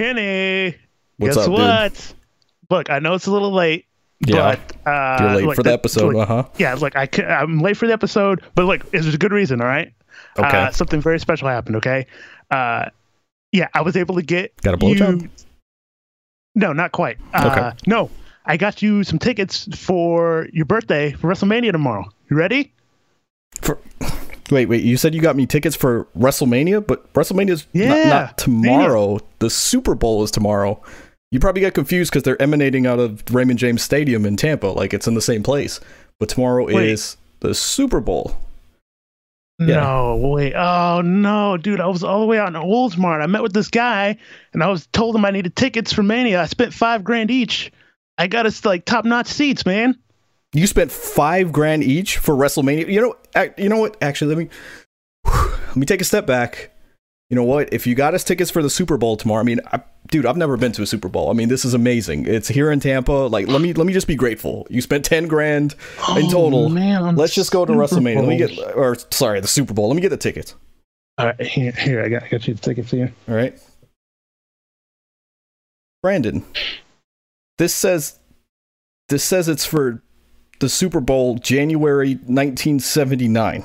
Kenny. What's guess up, dude? what? Look, I know it's a little late, Yeah. but uh, You're late like for the episode, like- uh huh. yeah, like I, I'm late for the episode, but like there's a good reason. All right. Okay. Uh, something very special happened. Okay. Uh, yeah, I was able to get Got a blowjob? you- No, not quite. Uh, Okay. No, I got you some tickets for your birthday for WrestleMania tomorrow. You ready? For, wait, wait. You said you got me tickets for WrestleMania, but WrestleMania's not, Yeah, not tomorrow. The Super Bowl is tomorrow. You probably got confused because they're emanating out of Raymond James Stadium in Tampa, like it's in the same place. But tomorrow Wait. is the Super Bowl. Yeah. No, wait. Oh no, dude! I was all the way out in Oldsmar. I met with this guy, and I was told him I needed tickets for Mania. I spent five grand each. I got us like top notch seats, man. You spent five grand each for WrestleMania. You know, you know what? Actually, let me let me take a step back. You know what? If you got us tickets for the Super Bowl tomorrow, I mean, I, dude, I've never been to a Super Bowl. I mean, this is amazing. It's here in Tampa. Like, let me let me just be grateful. You spent ten grand in Oh, total. man, Let's just go to Super WrestleMania. Let me get, or sorry, the Super Bowl. Let me get the tickets. All right, here, here. I got, I got you the tickets here. All right, Brandon. This says this says it's for the Super Bowl, January 1979.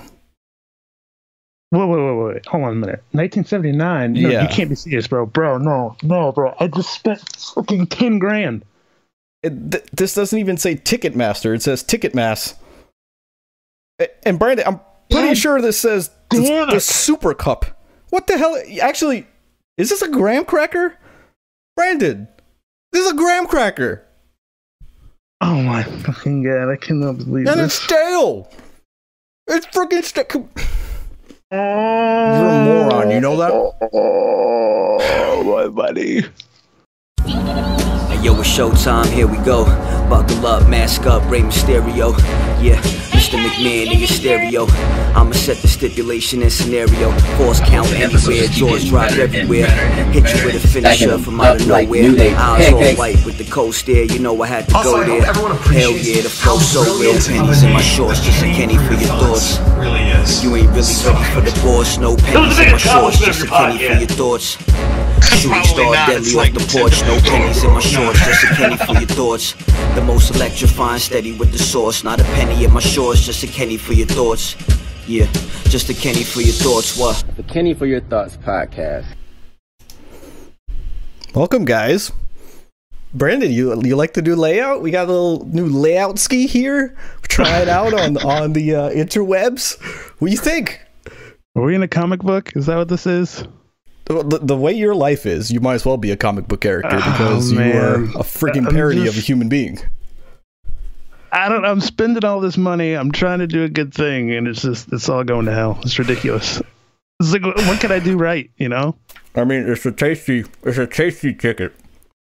Wait, wait, wait, wait. Hold on a minute. 1979. No, Yeah. you can't be serious, bro. Bro, no, no, bro. I just spent fucking ten grand. It, th- this doesn't even say Ticketmaster. It says Ticketmass. And Brandon, I'm pretty God sure this says the, the. Super Cup. What the hell? Actually, is this a graham cracker? Brandon, this is a graham cracker. Oh my fucking god! I cannot believe it. And it's stale. It's freaking stale. You're You're a moron. You know that? Oh, my buddy. Hey, yo, it's showtime, here we go. Buckle up, mask up, Rey Mysterio. Yeah, Mr. McMahon in your stereo. I'ma set the stipulation and scenario. Force count anywhere, jaws drop everywhere. Hit you with a finisher from out of nowhere. New Eyes all white with the cold stare, you know I had to Also, go there. everyone Hell appreciates yeah, the flow so real. Pennies in my shorts, just a Kenny for your thoughts. really is. You ain't really ready for the boss, no pennies in my shorts, just a penny for your thoughts. Shooting star not. deadly It's off like the porch, no pennies in my shorts, just a penny for your thoughts. The most electrifying, steady with the sauce, not a penny in my shorts, just a penny for your thoughts. Yeah, just a penny for your thoughts. What? The Kenny for Your Thoughts podcast. Welcome, guys. Brandon, you you like to do layout? We got a little new layout ski here. Try it out on on the uh, interwebs. What do you think? Are we in a comic book? Is that what this is? The, the, the way your life is, you might as well be a comic book character Oh, because you are a freaking I'm parody of a human being. I don't. I'm spending all this money. I'm trying to do a good thing, and it's just it's all going to hell. It's ridiculous. It's like, what can I do right? You know? I mean, it's a tasty, it's a tasty ticket.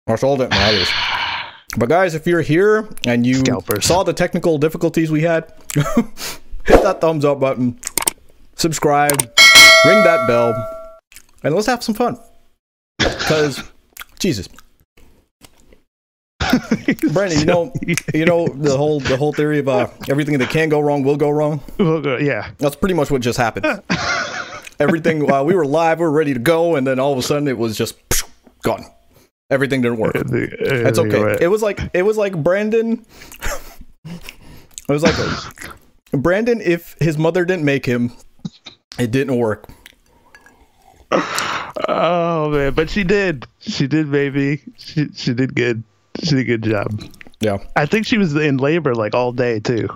That's all that matters. But guys, if you're here and you Scalpers. saw the technical difficulties we had, hit that thumbs up button, subscribe, ring that bell, and let's have some fun. Because, Jesus, Brandon, you know, you know the whole the whole theory of uh, everything that can go wrong will go wrong. Yeah. That's pretty much what just happened. Everything uh, we were live, we were ready to go, and then all of a sudden it was just gone. Everything didn't work. That's okay. It was like it was like Brandon. it was like Brandon. If his mother didn't make him, it didn't work. Oh man, but she did. She did, baby. She she did good. She did a good job. Yeah. I think she was in labor like all day too.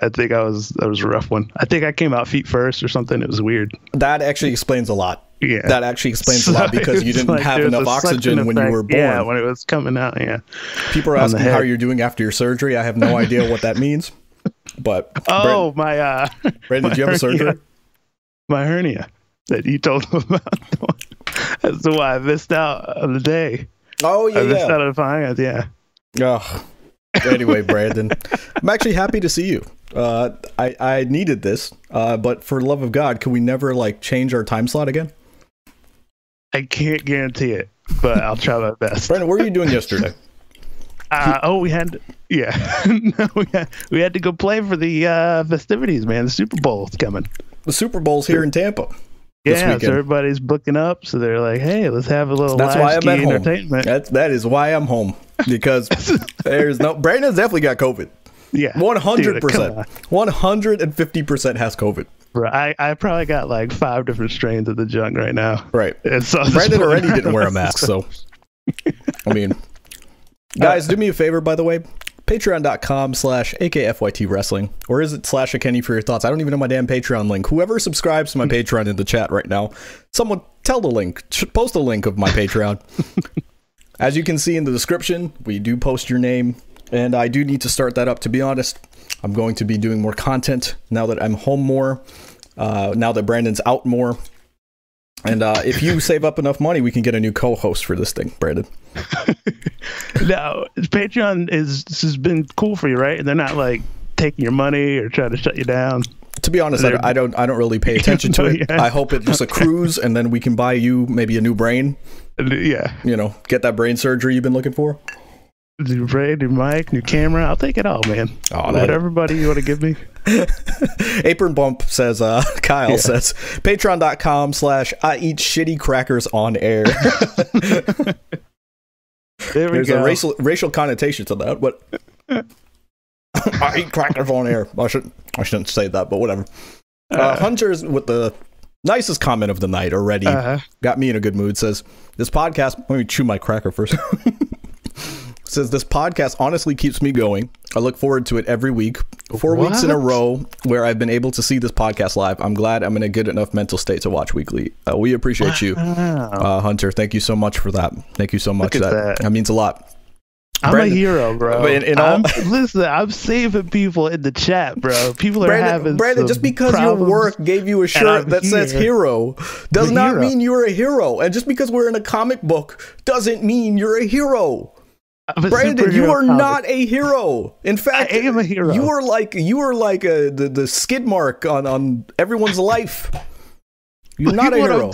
I think I was that was a rough one. I think I came out feet first or something. It was weird. That actually explains a lot. Yeah. That actually explains a lot because you didn't like have enough oxygen when you were born. Yeah, when it was coming out. Yeah. People are asking how you're doing after your surgery. I have no idea what that means. But Oh my uh Brandon, did you have a surgery? my hernia that you told them about. That's why I missed out on the day. Oh yeah, I missed yeah. out on finance. Yeah. Ugh. Anyway, Brandon, I'm actually happy to see you. Uh, I I needed this, uh, but for love of God, can we never like change our time slot again? I can't guarantee it, but I'll try my best. Brandon, what were you doing yesterday? Uh, oh, we had, yeah, no, we had, we had to go play for the uh, festivities, man. The Super Bowl is coming. The Super Bowl's here in Tampa. Yeah, so everybody's booking up. So they're like, "Hey, let's have a little That's live why I'm ski at home. entertainment." That's that is why I'm home because there's no Brandon's definitely got COVID. yeah, One hundred percent, one hundred and fifty percent has COVID. Bro, I I probably got like five different strains of the junk right now. Right. And so Brandon already didn't wear a mask, so I mean, guys, do me a favor, by the way. Patreon.com slash AKFYT Wrestling. Or is it slash a Kenny for your thoughts? I don't even know my damn Patreon link. Whoever subscribes to my Patreon in the chat right now, someone tell the link. Post the link of my Patreon. As you can see in the description, we do post your name, and I do need to start that up. To be honest, I'm going to be doing more content now that I'm home more, uh, now that Brandon's out more. And uh, if you save up enough money, we can get a new co-host for this thing, Brandon. No, Patreon is this has been cool for you, right? And they're not like taking your money or trying to shut you down. To be honest, I, I don't. I don't really pay attention to it. I hope it just accrues, and then we can buy you maybe a new brain. Yeah, You know, get that brain surgery you've been looking for. new brain, new mic, new camera. I'll take it all, man. Oh, that- Whatever, buddy, you want to give me. Apron Bump says, uh, Kyle Yeah. says, patreon.com slash I eat shitty crackers on air. There we There's go. a racial racial connotation to that, but I eat crackers on air. I shouldn't I shouldn't say that, but whatever. Uh, Hunter's with the nicest comment of the night already. Uh-huh. Got me in a good mood. Says this podcast. Let me chew my cracker first. says this podcast honestly keeps me going. I look forward to it every week. Four weeks in a row where I've been able to see this podcast live. I'm glad I'm in a good enough mental state to watch weekly. Uh, we appreciate you, uh, Hunter. Thank you so much for that. Thank you so much. That, that. that means a lot. I'm Brandon- a hero, bro. in- in all- I'm, listen, I'm saving people in the chat, bro. People are Brandon, having Brandon just because your work gave you a shirt that says hero does I'm not hero. mean you're a hero. And just because we're in a comic book doesn't mean you're a hero. Brandon, you are comic. not a hero. In fact, I am a hero. You are like you are like a, the the skid mark on on everyone's life. You're not a hero.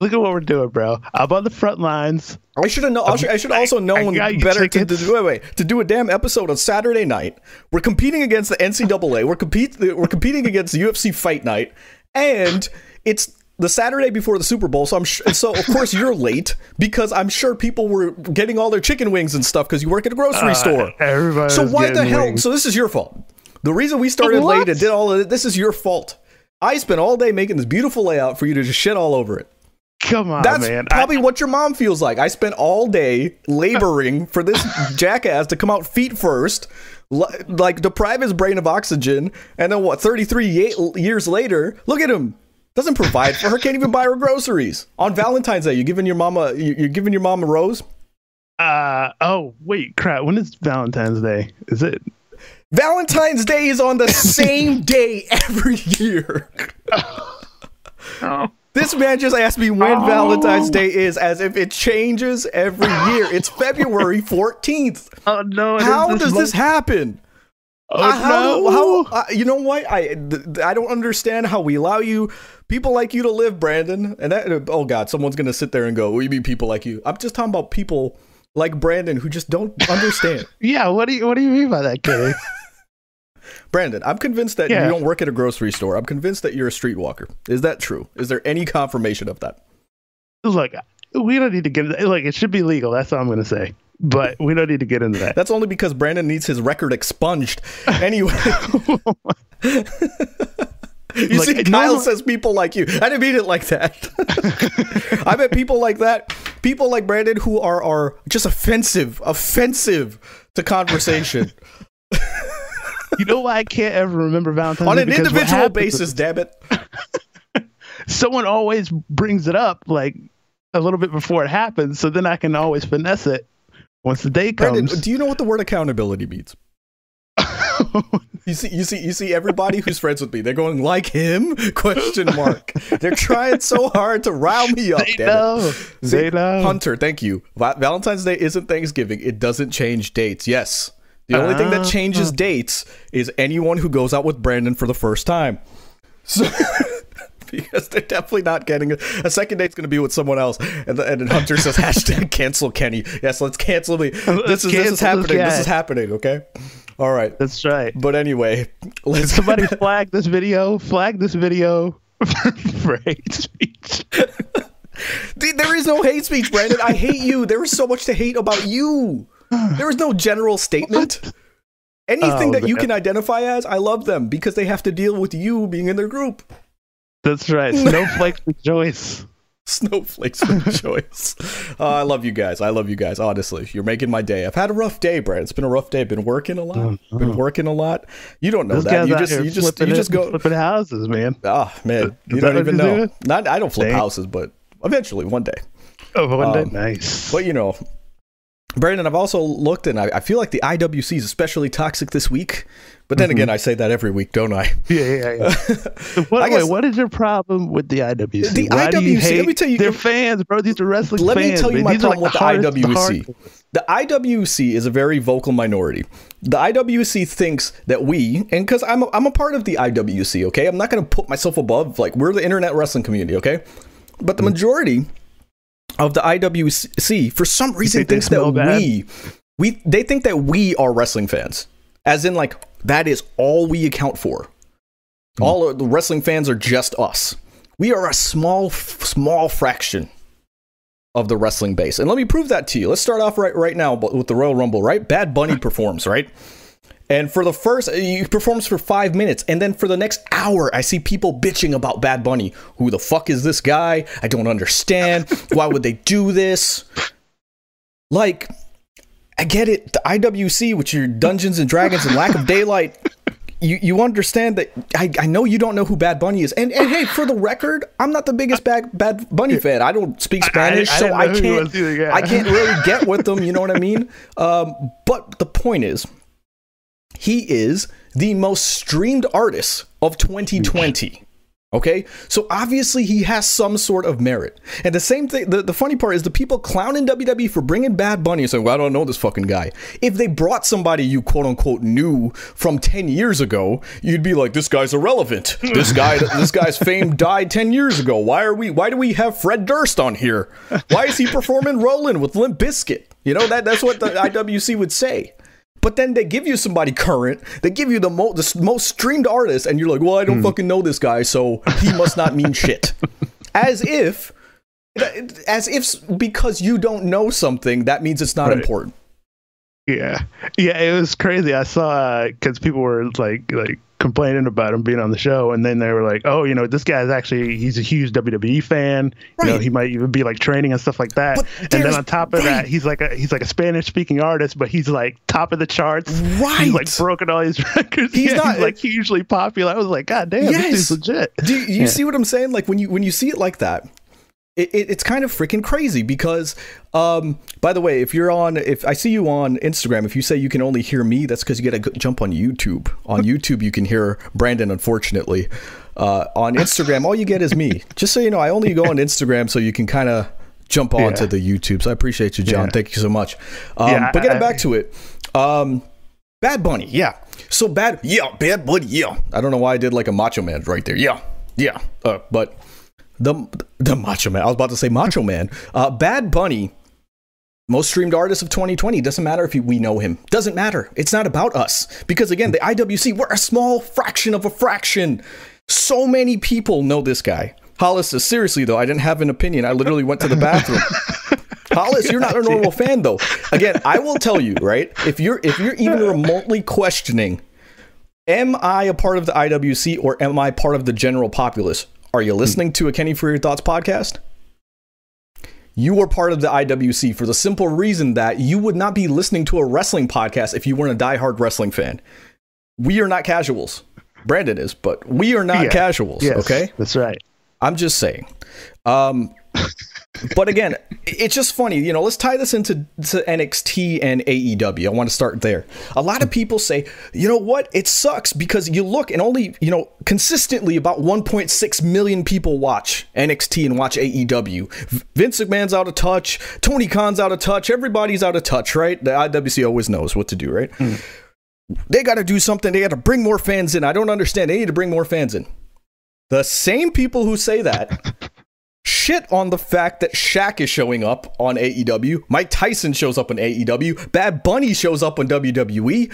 Look at what we're doing, bro. I'm on the front lines. I should have known. I should, I should also known better to, to wait, wait to do a damn episode on Saturday night. We're competing against the NCAA. We're compete. We're competing against the UFC Fight Night, and it's the Saturday before the Super Bowl. So I'm sh- so of course you're late because I'm sure people were getting all their chicken wings and stuff because you work at a grocery Uh, store. Everybody. So why the hell? wings. So this is your fault. The reason we started What? late and did all of it, this is your fault. I spent all day making this beautiful layout for you to just shit all over it. Come on, That's man. probably what your mom feels like. I spent all day laboring for this jackass to come out feet first, like deprive his brain of oxygen, and then what? Thirty-three years later, look at him. Doesn't provide for her. Can't even buy her groceries. On Valentine's Day, you giving your mama you- you're giving your mom a rose. Uh, oh wait, crap. When is Valentine's Day? Is it? Valentine's Day is on the same day every year. Oh, This man just asked me when Oh. Valentine's Day is, as if it changes every year. It's February 14th. oh no! How does this happen? Oh Uh, how, no! do- how uh, you know what? I th- I don't understand how we allow you people like you to live, Brandon. And that oh god, someone's gonna sit there and go, "What do you mean people like you?" I'm just talking about people like Brandon who just don't understand. yeah. What do you What do you mean by that, Kitty? Brandon, I'm convinced that Yeah. you don't work at a grocery store. I'm convinced that you're a streetwalker. Is that true? Is there any confirmation of that? Look, we don't need to get into like it should be legal. That's all I'm gonna say. But we don't need to get into that. That's only because Brandon needs his record expunged. Anyway. You Like, see, Kyle says people like you. I didn't mean it like that. I bet people like that, people like Brandon who are are just offensive, offensive to conversation you know why I can't ever remember Valentine's on an individual basis. Damn it! Someone always brings it up like a little bit before it happens, so then I can always finesse it once the day Brandon, comes. do you know what the word accountability means? You see, you see, you see. Everybody who's friends with me, they're going like him? Question mark. They're trying so hard to rile me up. they know. See, they know. Hunter, thank you. Va- Valentine's Day isn't Thanksgiving. It doesn't change dates. Yes. The only thing that changes Ah. dates is anyone who goes out with Brandon for the first time. So, because they're definitely not getting a, a second date's going to be with someone else. And, the, and Hunter says hashtag cancel Kenny. Yes, let's cancel me. This is this is cancel this happening. This is happening. Okay. All right. That's right. But anyway, let's Somebody flag this video. Flag this video. for hate speech. Dude, there is no hate speech, Brandon. I hate you. There is so much to hate about you. There is no general statement. Anything oh, that man. you can identify as, I love them because they have to deal with you being in their group. That's right. Snowflakes rejoice. Snowflakes rejoice. Uh, I love you guys. I love you guys. Honestly, you're making my day. I've had a rough day, Brad. It's been a rough day. I've Been working a lot. Oh, Been working a lot. You don't know Those that. You just, you just, you just go flipping houses, man. Ah, oh, man. You don't even know. Not, I don't flip Dang. houses, but eventually, one day. Oh, one um, day, nice. But you know, Brandon, I've also looked and I, I, feel like the IWC is especially toxic this week. But then mm-hmm. again, I say that every week, don't I? Yeah, yeah, yeah. what, guess, wait, what is your problem with the IWC? The Why IWC, let me tell you. They're fans, bro. These are wrestling let fans. Let me tell you my problem like with the, IWC. The IWC is a very vocal minority. The IWC thinks that we, and because I'm, a, I'm a part of the IWC, okay? I'm not going to put myself above, like, we're the internet wrestling community, okay? But the mm. majority of the IWC for some reason thinks that bad. we we they think that we are wrestling fans. As in like that is all we account for. Mm. All of the wrestling fans are just us. We are a small small fraction of the wrestling base. And let me prove that to you. Let's start off right right now with the Royal Rumble, right? Bad Bunny performs, right? And for the first, he performs for five minutes. And then for the next hour, I see people bitching about Bad Bunny. Who the fuck is this guy? I don't understand. Why would they do this? Like, I get it. The IWC, which your Dungeons and Dragons and lack of daylight, you, you understand that I, I know you don't know who Bad Bunny is. And, and hey, for the record, I'm not the biggest Bad, Bad Bunny fan. I don't speak Spanish, I, I, so I can't, either, yeah. I can't really get with them. You know what I mean? Um, but the point is, he is the most streamed artist of 2020. Okay, so obviously he has some sort of merit. And the same thing, the, the funny part is the people clowning WWE for bringing Bad Bunny and saying, well, I don't know this fucking guy. If they brought somebody you quote unquote knew from 10 years ago, you'd be like, this guy's irrelevant. This guy, this guy's fame died 10 years ago. Why are we, why do we have Fred Durst on here? Why is he performing Rollin' with Limp Bizkit? You know, that, that's what the IWC would say. But then they give you somebody current. They give you the, mo- the most streamed artist, and you're like, well, I don't mm. fucking know this guy, so he must not mean shit. As if, as if because you don't know something, that means it's not right. important. Yeah, yeah, it was crazy. I saw because uh, people were like, like complaining about him being on the show, and then they were like, "Oh, you know, this guy's actually he's a huge WWE fan. Right. You know, he might even be like training and stuff like that." And then on top of right. that, he's like a he's like a Spanish speaking artist, but he's like top of the charts. Right, he's like broken all his records. He's yeah, not he's like hugely popular. I was like, God damn, yes. this is legit. Do you, you yeah. see what I'm saying? Like when you when you see it like that, it, it, it's kind of freaking crazy because um, by the way if you're on if i see you on instagram if you say you can only hear me that's because you gotta jump on youtube. On youtube you can hear brandon unfortunately. Uh, on instagram all you get is me. Just so you know i only go on instagram so you can kind of jump on yeah. the youtube. So i appreciate you john. Yeah. thank you so much. Um, yeah, but getting back to it um, bad bunny yeah. So bad yeah bad bunny yeah. I don't know why i did like a macho man right there yeah yeah. Uh, but the the Macho Man. I was about to say Macho Man. Uh, Bad Bunny, most streamed artist of 2020. Doesn't matter if we know him. Doesn't matter. It's not about us because again, the IWC we're a small fraction of a fraction. So many people know this guy. Hollis says, seriously though, I didn't have an opinion. I literally went to the bathroom. Hollis, you're not a normal fan though. Again, I will tell you, right? If you're if you're even remotely questioning, am I a part of the IWC or am I part of the general populace? Are you listening to a Kenny for Your Thoughts podcast? You are part of the IWC for the simple reason that you would not be listening to a wrestling podcast if you weren't a diehard wrestling fan. We are not casuals. Brandon is, but we are not yeah. casuals. Yes, okay, that's right. I'm just saying. Um, but again, it's just funny. You know, let's tie this into NXT and AEW. I want to start there. A lot of people say, you know what? It sucks because you look and only, you know, consistently about 1.6 million people watch NXT and watch AEW. Vince McMahon's out of touch. Tony Khan's out of touch. Everybody's out of touch, right? The IWC always knows what to do, right? Mm. They got to do something. They got to bring more fans in. I don't understand. They need to bring more fans in. The same people who say that shit on the fact that Shaq is showing up on AEW. Mike Tyson shows up on AEW. Bad Bunny shows up on WWE.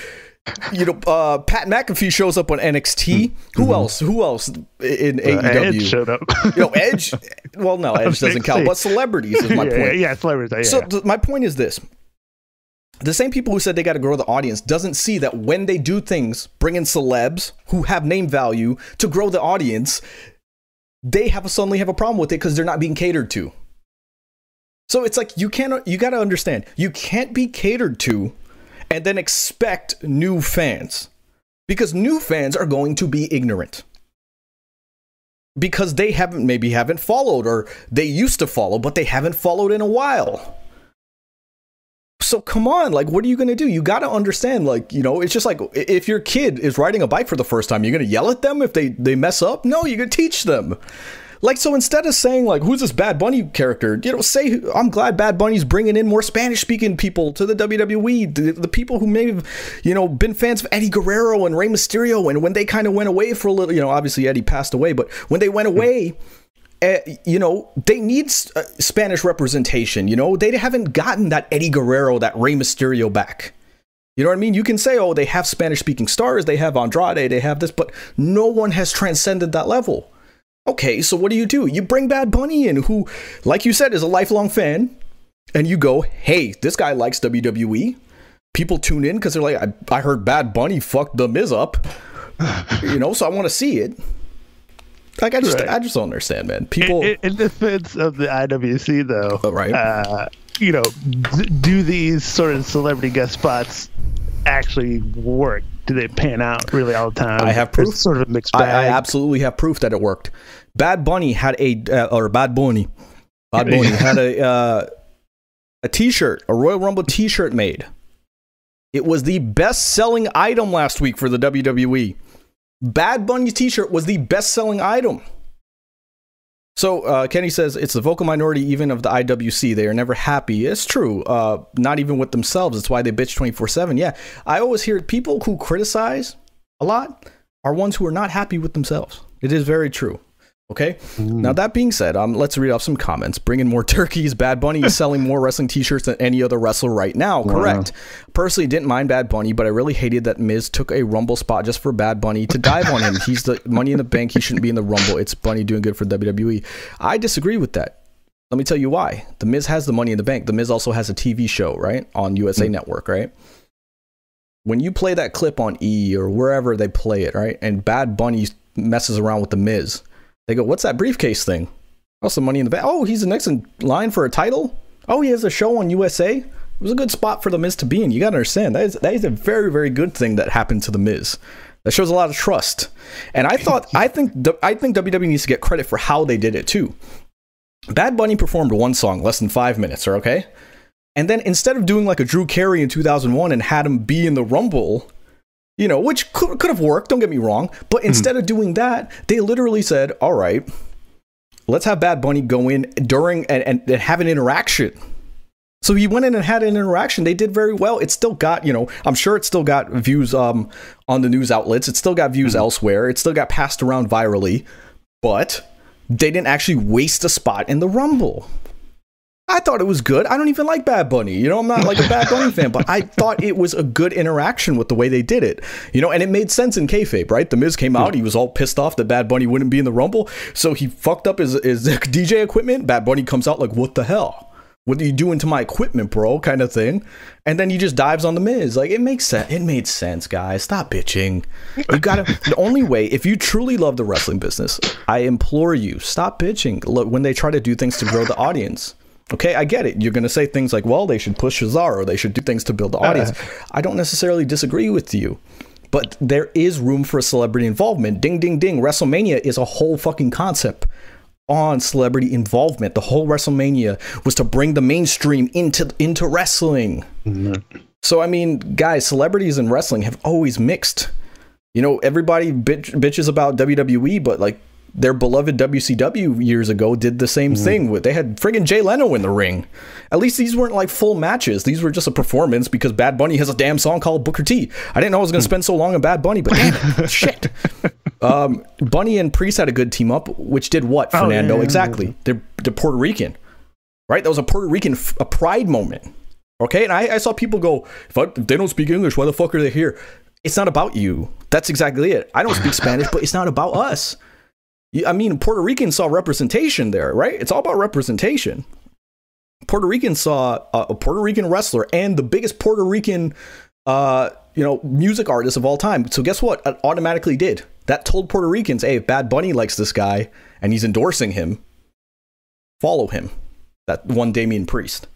you know, uh, Pat McAfee shows up on NXT. Who mm-hmm. else? Who else in uh, AEW? Edge showed up. you know, Edge. Well, no, Edge doesn't count. But celebrities is my yeah, point. Yeah, celebrities. Yeah. So th- my point is this: the same people who said they got to grow the audience doesn't see that when they do things, bring in celebs who have name value to grow the audience, they have a, suddenly have a problem with it because they're not being catered to. So it's like you can't you got to understand you can't be catered to and then expect new fans. Because new fans are going to be ignorant. Because they haven't maybe haven't followed or they used to follow but they haven't followed in a while so come on like what are you going to do? You got to understand like you know it's just like if your kid is riding a bike for the first time you're going to yell at them if they they mess up? No you're going to teach them. Like so instead of saying like who's this bad bunny character? You know say i'm glad bad bunny's bringing in more spanish speaking people to the wwe the, the people who may have you know been fans of eddie guerrero and Rey mysterio and when they kind of went away for a little you know obviously eddie passed away but when they went hmm. away uh, you know, they need uh, Spanish representation. You know, they haven't gotten that Eddie Guerrero, that Rey Mysterio back. You know what I mean? You can say, oh, they have Spanish speaking stars, they have Andrade, they have this, but no one has transcended that level. Okay, so what do you do? You bring Bad Bunny in, who, like you said, is a lifelong fan, and you go, hey, this guy likes WWE. People tune in because they're like, I, I heard Bad Bunny fucked The Miz up. you know, so I want to see it. Like I just right. I just don't understand, man. People in, in, defense of the IWC though, oh, right? Uh, you know, do these sort of celebrity guest spots actually work? Do they pan out really all the time? I have proof. It's sort of a mixed bag. I, I, absolutely have proof that it worked. Bad Bunny had a uh, or Bad Bunny, Bad Bunny had a uh, a T-shirt, a Royal Rumble T-shirt made. It was the best-selling item last week for the WWE. Bad Bunny's t-shirt was the best-selling item. So uh, Kenny says it's the vocal minority even of the IWC. They are never happy. It's true. Uh, not even with themselves. It's why they bitch 24/7. Yeah, I always hear people who criticize a lot are ones who are not happy with themselves. It is very true. Okay. Mm. Now that being said, um, let's read off some comments. Bringing more turkeys. Bad Bunny is selling more wrestling T-shirts than any other wrestler right now. Wow. Correct. Personally, didn't mind Bad Bunny, but I really hated that Miz took a Rumble spot just for Bad Bunny to dive on him. He's the Money in the Bank. He shouldn't be in the Rumble. It's Bunny doing good for WWE. I disagree with that. Let me tell you why. The Miz has the Money in the Bank. The Miz also has a TV show, right, on USA mm. Network, right. When you play that clip on E or wherever they play it, right, and Bad Bunny messes around with the Miz they go, "What's that briefcase thing?" Oh, some money in the bank. Oh, he's the next in line for a title. Oh, he has a show on USA. It was a good spot for the Miz to be in. You got to understand that is that is a very very good thing that happened to the Miz. That shows a lot of trust. And I thought I think I think WWE needs to get credit for how they did it too. Bad Bunny performed one song, less than five minutes, or okay? And then instead of doing like a Drew Carey in 2001 and had him be in the Rumble, you know, which could, could have worked, don't get me wrong. But hmm. instead mm. of doing that, they literally said, all right, let's have Bad Bunny go in during and, and, and have an interaction. So he went in and had an interaction. They did very well. It still got, you know, I'm sure it still got views um, on the news outlets. It still got views mm. elsewhere. It still got passed around virally, but they didn't actually waste a spot in the Rumble. I thought it was good. I don't even like Bad Bunny. You know, I'm not like a Bad Bunny fan, but I thought it was a good interaction with the way they did it. You know, and it made sense in kayfabe, right? The Miz came out, he was all pissed off that Bad Bunny wouldn't be in the Rumble, so he fucked up his, his DJ equipment. Bad Bunny comes out like, "What the hell? What are you doing to my equipment, bro?" Kind of thing, and then he just dives on the Miz. Like it makes sense. It made sense, guys. Stop bitching. You gotta. the only way, if you truly love the wrestling business, I implore you, stop bitching. Look, when they try to do things to grow the audience Okay, I get it. You're going to say things like, well, they should push Cesaro, they should do things to build the audience. Uh, I don't necessarily disagree with you, but there is room for celebrity involvement. Ding, ding, ding. WrestleMania is a whole fucking concept on celebrity involvement. The whole WrestleMania was to bring the mainstream into into wrestling. Mm-hmm. So I mean, guys, celebrities in wrestling have always mixed. You know, everybody bitch, bitches about WWE, but like their beloved WCW years ago did the same mm. thing with they had friggin' Jay Leno in the ring. At least these weren't like full matches. These were just a performance because Bad Bunny has a damn song called Booker T. I didn't know I was gonna spend so long on Bad Bunny, but damn it, shit. Um, Bunny and Priest had a good team up, which did what, Fernando? Oh, yeah, exactly. Yeah. They're, they're Puerto Rican, right? That was a Puerto Rican f- a pride moment. Okay, and I, I saw people go, if, I, if they don't speak English, why the fuck are they here? It's not about you. That's exactly it. I don't speak Spanish, but it's not about us. I mean, Puerto Ricans saw representation there, right? It's all about representation. Puerto Ricans saw a, Puerto Rican wrestler and the biggest Puerto Rican, uh, you know, music artist of all time. So guess what? It automatically did. That told Puerto Ricans, hey, if Bad Bunny likes this guy and he's endorsing him, follow him. That one Damien Priest.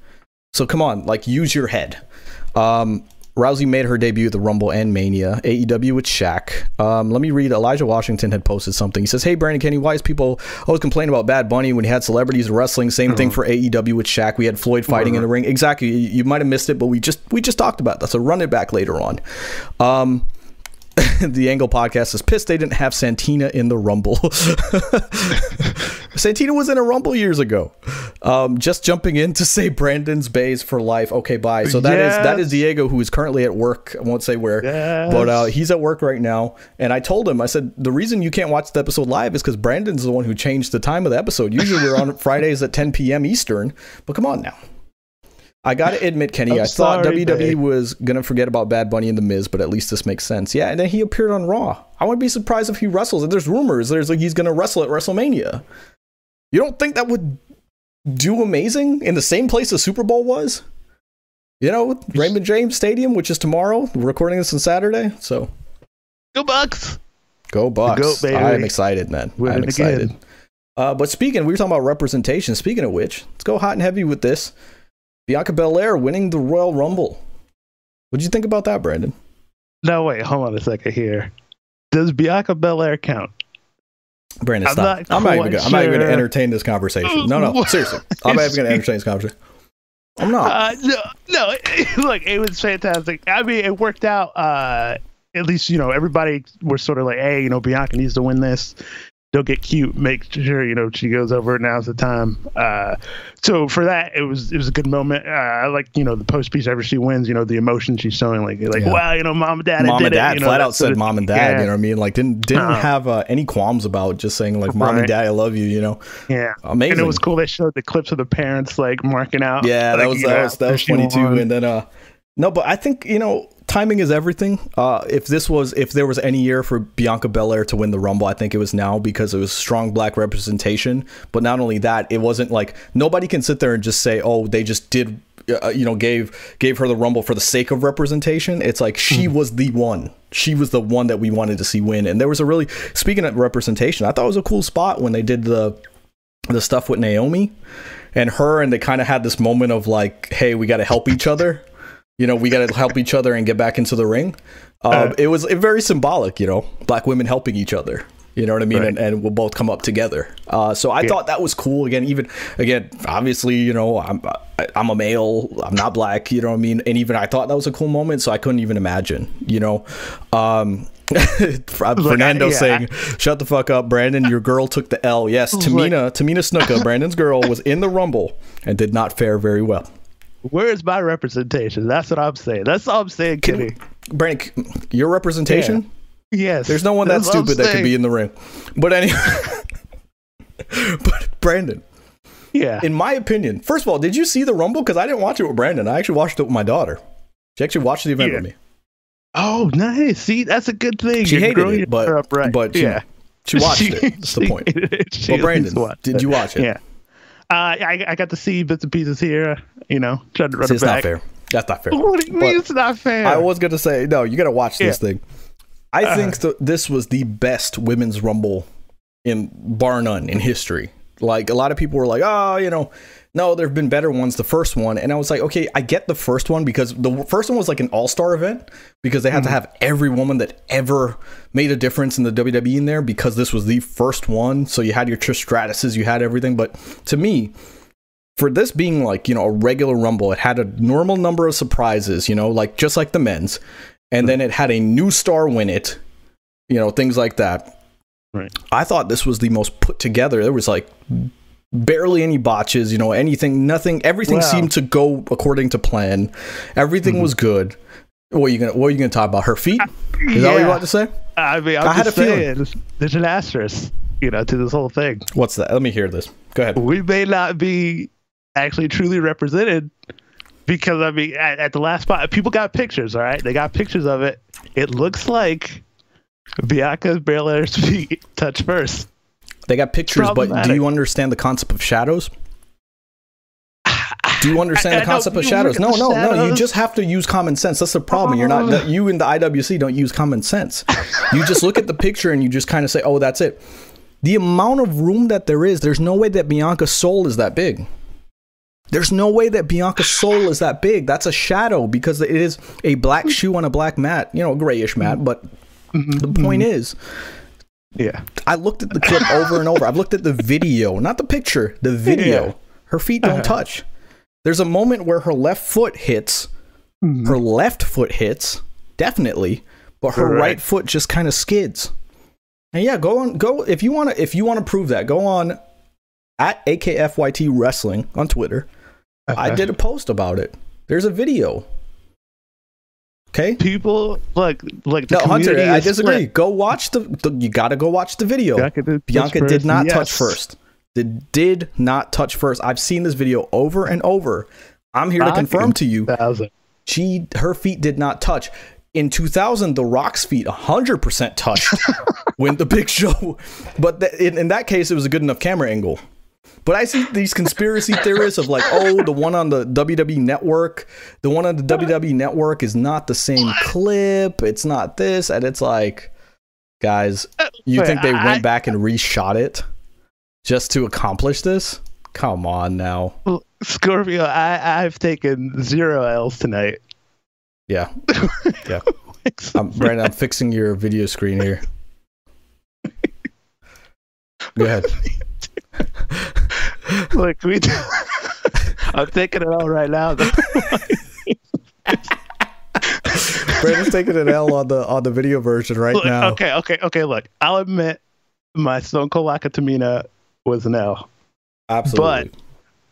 So come on, like use your head. Um, Rousey made her debut at the Rumble and Mania. AEW with Shaq. Um, let me read. Elijah Washington had posted something. He says, "Hey Brandon Kenny, why is people always complaining about Bad Bunny when he had celebrities wrestling? Same uh-huh. thing for AEW with Shaq. We had Floyd fighting uh-huh. in the ring. Exactly. You, you might have missed it, but we just we just talked about that. So run it back later on." Um, the Angle podcast is pissed they didn't have Santina in the Rumble. Santina was in a Rumble years ago. Um, just jumping in to say Brandon's Bays for life. Okay, bye. So that yes. is that is Diego, who is currently at work. I won't say where, yes. but uh, he's at work right now. And I told him, I said the reason you can't watch the episode live is because Brandon's the one who changed the time of the episode. Usually we're on Fridays at 10 p.m. Eastern, but come on now. I gotta admit, Kenny, i thought WWE babe. was gonna forget about Bad Bunny and The Miz, but at least this makes sense. Yeah, and then he appeared on Raw. I wouldn't be surprised if he wrestles. And there's rumors there's like he's gonna wrestle at WrestleMania. You don't think that would do amazing in the same place the Super Bowl was? You know, Raymond James Stadium, which is tomorrow. We're recording this on Saturday, so go Bucks. Go Bucks! Go, I'm excited, man. I'm excited. Uh, but speaking, we were talking about representation. Speaking of which, let's go hot and heavy with this. Bianca Belair winning the Royal Rumble. What did you think about that, Brandon? No, wait, hold on a second here. Does Bianca Belair count? Brandon, stop. I'm not, I'm not even, gonna, sure. I'm not even going to entertain this conversation. No, no, seriously. I'm not even going to entertain this conversation. I'm not. Uh, no, no. Look, it was fantastic. I mean, it worked out. Uh, at least you know everybody was sort of like, hey, you know, Bianca needs to win this don't get cute. Make sure you know she goes over. Now's the time. Uh, so for that, it was it was a good moment. Uh, I like you know the post piece after she wins. You know the emotion she's showing. Like like yeah. wow, you know, mom and dad. Mom and dad it, you know, flat out said mom and dad. Yeah. You know what I mean? Like didn't didn't uh, have uh, any qualms about just saying like mom right. and dad, I love you. You know? Yeah, amazing. And it was cool. They showed the clips of the parents like marking out. Yeah, like, that was that was that was funny too. And then uh, no, but I think you know timing is everything. Uh, if this was, if there was any year for Bianca Belair to win the Rumble, I think it was now because it was strong black representation. But not only that, it wasn't like nobody can sit there and just say, "Oh, they just did." Uh, you know, gave gave her the Rumble for the sake of representation. It's like she mm. was the one. She was the one that we wanted to see win. And there was a really speaking of representation, I thought it was a cool spot when they did the the stuff with Naomi and her, and they kind of had this moment of like, "Hey, we got to help each other." You know, we got to help each other and get back into the ring. Um, uh, it was very symbolic, you know, black women helping each other. You know what I mean? Right. And, and we'll both come up together. Uh, so I yeah. thought that was cool. Again, even again, obviously, you know, I'm I'm a male. I'm not black. You know what I mean? And even I thought that was a cool moment. So I couldn't even imagine. You know, um, Fernando yeah. saying, "Shut the fuck up, Brandon. Your girl took the L." Yes, Tamina, Tamina Snuka, Brandon's girl, was in the Rumble and did not fare very well. Where's my representation? That's what I'm saying. That's all I'm saying, Kenny. Brandon, your representation? Yeah. Yes. There's no one that stupid that could be in the ring. But anyway, but Brandon. Yeah. In my opinion, first of all, did you see the Rumble? Because I didn't watch it with Brandon. I actually watched it with my daughter. She actually watched the event yeah. with me. Oh, nice. See, that's a good thing. She You're hated it, but, right. but she, yeah. she watched she, it. That's the point. well, Brandon, did you watch it? Yeah. Uh, I, I got to see bits and pieces here. You know, trying to run see, it it's back. not fair. That's not fair. What do you mean it's not fair? I was gonna say no. You got to watch this thing. I uh, think th- this was the best women's rumble in bar none in history. Like a lot of people were like, oh, you know, no, there have been better ones. The first one, and I was like, okay, I get the first one because the first one was like an all star event because they had mm-hmm. to have every woman that ever made a difference in the WWE in there because this was the first one. So you had your Trish Stratuses, you had everything. But to me, for this being like you know a regular Rumble, it had a normal number of surprises. You know, like just like the men's, and mm-hmm. then it had a new star win it. You know, things like that. Right. I thought this was the most put together. There was like barely any botches, you know, anything, nothing, everything wow. seemed to go according to plan. Everything mm-hmm. was good. What are you gonna What are you gonna talk about? Her feet? Is yeah. that what you want to say? I mean, I'm i had a saying, feeling. There's an asterisk, you know, to this whole thing. What's that? Let me hear this. Go ahead. We may not be actually truly represented because I mean, at, at the last spot, people got pictures. All right, they got pictures of it. it looks like Bianca's Belair's feet touch first. They got pictures, but do you understand the concept of shadows? Do you understand I, the concept of shadows? No, no, shadows. no. You just have to use common sense. That's the problem. You're not. Oh. You in the IWC don't use common sense. You just look at the picture and you just kind of say, "Oh, that's it." The amount of room that there is, there's no way that Bianca's sole is that big. There's no way that Bianca's sole is that big. That's a shadow because it is a black shoe on a black mat, you know, grayish mat. But the point is, yeah, I looked at the clip over and over. I've looked at the video, not the picture, the video. Yeah. Her feet don't uh-huh. touch. There's a moment where her left foot hits. Mm-hmm. Her left foot hits, definitely, but her right, right foot just kind of skids. And yeah, go on, go if you want to. If you want to prove that, go on at AKFYT Wrestling on Twitter. I did a post about it. There's a video. Okay. People like like no Hunter. I disagree. Split. Go watch the, the, You got to go watch the video. Bianca did, Bianca did not yes. touch first. Did did not touch first. I've seen this video over and over. I'm here to confirm to you. She her feet did not touch. In 2000, The Rock's feet 100% touched when the Big Show. But th- in, in that case, it was a good enough camera angle. But I see these conspiracy theorists of like, oh, the one on the WWE network, the one on the WWE network is not the same clip. It's not this. And it's like, guys, you think they went back and reshot it just to accomplish this? Come on now. Scorpio, I, I've taken zero L's tonight. Yeah. Yeah. I'm, Brandon, I'm fixing your video screen here. Go ahead. Look, we. I'm taking it all right now. Brandon's taking an L on the on the video version right look, now. Okay, okay, okay. Look, I'll admit my Stone Cold Waka Tamina was an L. Absolutely. But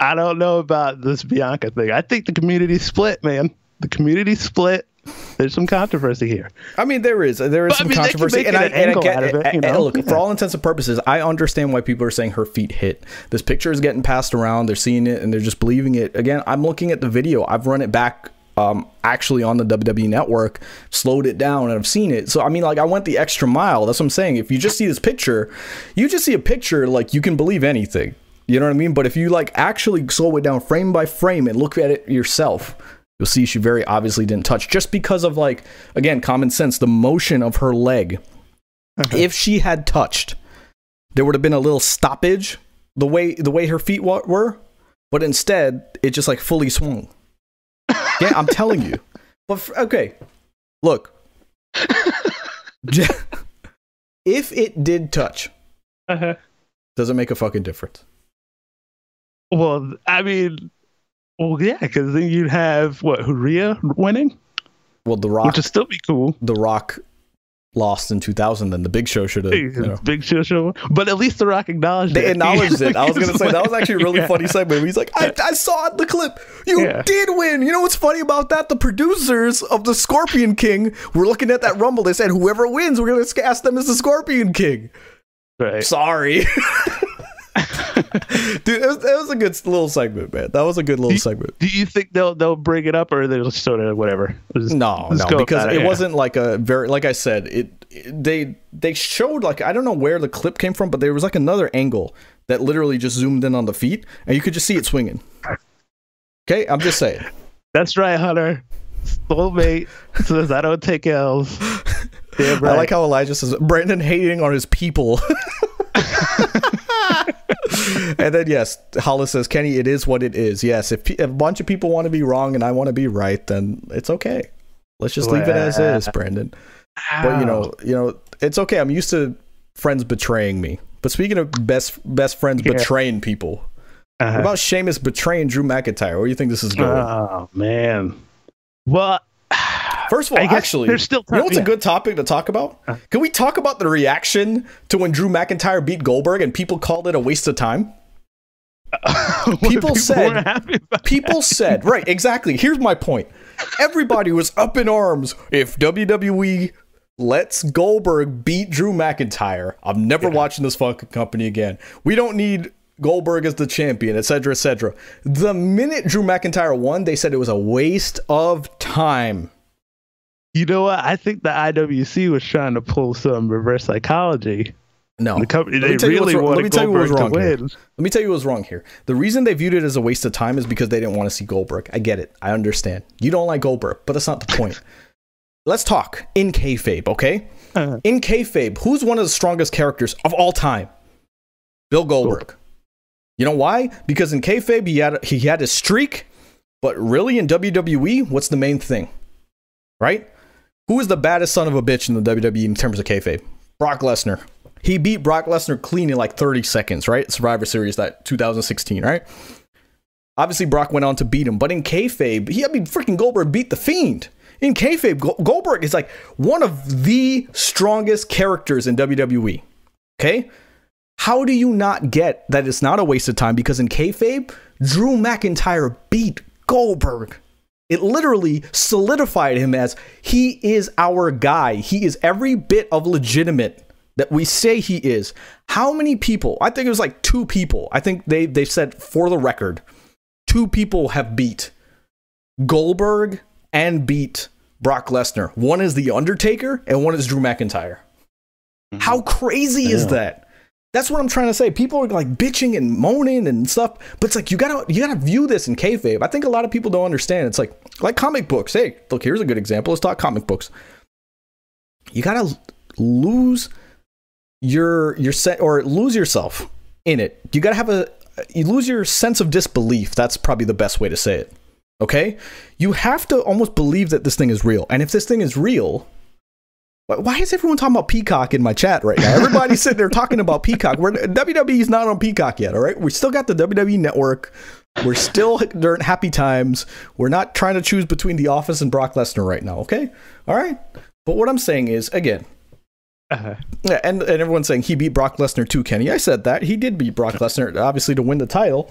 I don't know about this Bianca thing. I think the community split, man. The community split there's some controversy here. I mean, there is there is but, some I mean, controversy, and I, and I get it. You know? Look, yeah. for all intents and purposes, I understand why people are saying her feet hit. This picture is getting passed around. They're seeing it and they're just believing it. Again, I'm looking at the video. I've run it back um, actually on the WWE network, slowed it down, and I've seen it. So I mean, like I went the extra mile. That's what I'm saying. If you just see this picture, you just see a picture, like you can believe anything. You know what I mean? But if you like actually slow it down frame by frame and look at it yourself, you'll see she very obviously didn't touch just because of like again common sense the motion of her leg. Okay. if she had touched there would have been a little stoppage the way the way her feet were but instead it just like fully swung. Yeah i'm telling you. But okay. Look. If it did touch uh-huh. does it make a fucking difference. Well i mean well, yeah, because then you'd have what Rhea winning. Well, The Rock, which would still be cool. The Rock lost in 2000 then the big show should have you know. big show show but at least the rock acknowledged they it. acknowledged it i was gonna say that was actually a really yeah. funny segment he's like I, I saw the clip you yeah. did win you know what's funny about that the producers of the scorpion king were looking at that rumble they said whoever wins we're gonna cast them as the scorpion king right sorry Dude, it was, it was, a good little segment, man. That was a good little do you, segment. Do you think they'll they'll bring it up or they'll just sort of whatever? Just, no, no, because it, it yeah. wasn't like a very like I said. It, it they they showed like I don't know where the clip came from, but there was like another angle that literally just zoomed in on the feet, and you could just see it swinging. Okay, I'm just saying. That's right, Hunter. Soulmate says I don't take L's. right. I like how Elijah says Brandon hating on his people. and then yes, Hollis says, Kenny, it is what it is. Yes, if, if a bunch of people want to be wrong and I want to be right, then it's okay. Let's just leave it as is, Brandon. But you know, you know, it's okay. I'm used to friends betraying me. But speaking of best best friends yeah. betraying people, uh-huh. about Sheamus betraying Drew McIntyre? Where do you think this is going? Oh man. Well, First of all, actually, there's still time. you know what's yeah. a good topic to talk about? Uh. Can we talk about the reaction to when Drew McIntyre beat Goldberg and people called it a waste of time? people, people said people said right exactly here's my point everybody was up in arms if wwe lets goldberg beat drew mcintyre i'm never yeah. watching this fucking company again we don't need goldberg as the champion etc etc the minute drew mcintyre won they said it was a waste of time You know what? I think the IWC was trying to pull some reverse psychology. No, the company they really wanted Let me tell you what was wrong here. Let me tell you what's wrong here. The reason they viewed it as a waste of time is because they didn't want to see Goldberg. I get it. I understand. You don't like Goldberg, but that's not the point. Let's talk in kayfabe, okay? Uh-huh. In kayfabe, who's one of the strongest characters of all time? Bill Goldberg. Gold. You know why? Because in kayfabe he had he had a streak, but really in WWE, what's the main thing? Right? Who is the baddest son of a bitch in the WWE in terms of kayfabe? Brock Lesnar. He beat Brock Lesnar clean in like 30 seconds, right? Survivor Series that 2016, right? Obviously, Brock went on to beat him, but in kayfabe, he I mean freaking Goldberg beat the Fiend. In kayfabe, Goldberg is like one of the strongest characters in WWE. Okay, how do you not get that it's not a waste of time? Because in kayfabe, Drew McIntyre beat Goldberg. It literally solidified him as he is our guy. He is every bit of legitimate that we say he is. How many people? I think it was like two people. I think they they said for the record, two people have beat Goldberg and beat Brock Lesnar. One is the Undertaker and one is Drew McIntyre. Mm-hmm. How crazy is that? That's what I'm trying to say. People are like bitching and moaning and stuff, but it's like you gotta you gotta view this in kayfabe. I think a lot of people don't understand. It's like like comic books. Hey, look, here's a good example. Let's talk comic books. You gotta lose your your set or lose yourself in it. You got to have a you lose your sense of disbelief. That's probably the best way to say it. Okay? You have to almost believe that this thing is real. And if this thing is real, why is everyone talking about Peacock in my chat right now? Everybody's sitting there talking about Peacock. We're, WWE is not on Peacock yet, all right? We still got the WWE network. We're still during happy times. We're not trying to choose between The Office and Brock Lesnar right now, okay? All right? But what I'm saying is, again, uh-huh. Yeah, and, and everyone's saying he beat Brock Lesnar too, Kenny. I said that. He did beat Brock Lesnar, obviously, to win the title.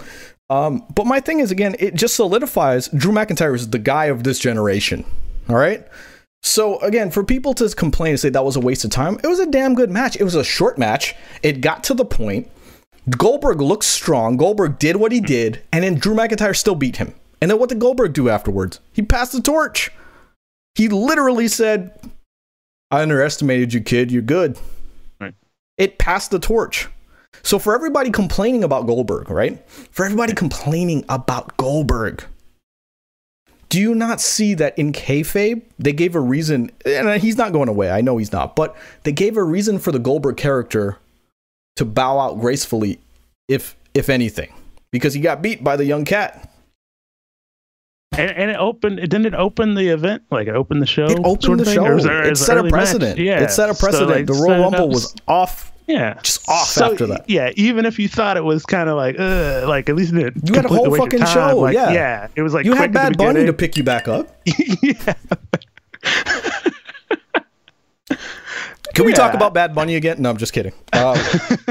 Um, but my thing is, again, it just solidifies Drew McIntyre is the guy of this generation. All right? So, again, for people to complain and say that was a waste of time, it was a damn good match. It was a short match. It got to the point. Goldberg looked strong. Goldberg did what he hmm. did, and then Drew McIntyre still beat him. And then what did Goldberg do afterwards? He passed the torch. He literally said, I underestimated you, kid. You're good. Right. It passed the torch. So for everybody complaining about Goldberg, right? For everybody complaining about Goldberg, do you not see that in kayfabe they gave a reason? And he's not going away. I know he's not, but they gave a reason for the Goldberg character to bow out gracefully, if if anything, because he got beat by the young cat. And, and, it opened. Didn't it open the event? Like it opened the show. It opened the show. There, it set a precedent. Match? Yeah, it set a precedent. So, like, the Royal Rumble was off. Yeah, just off so, after that. Yeah, even if you thought it was kind of like, uh, like at least it you had a whole fucking show. Like, yeah, yeah, it was like you had Bad Bunny to pick you back up. yeah. Can we talk about Bad Bunny again? No, I'm just kidding. Uh,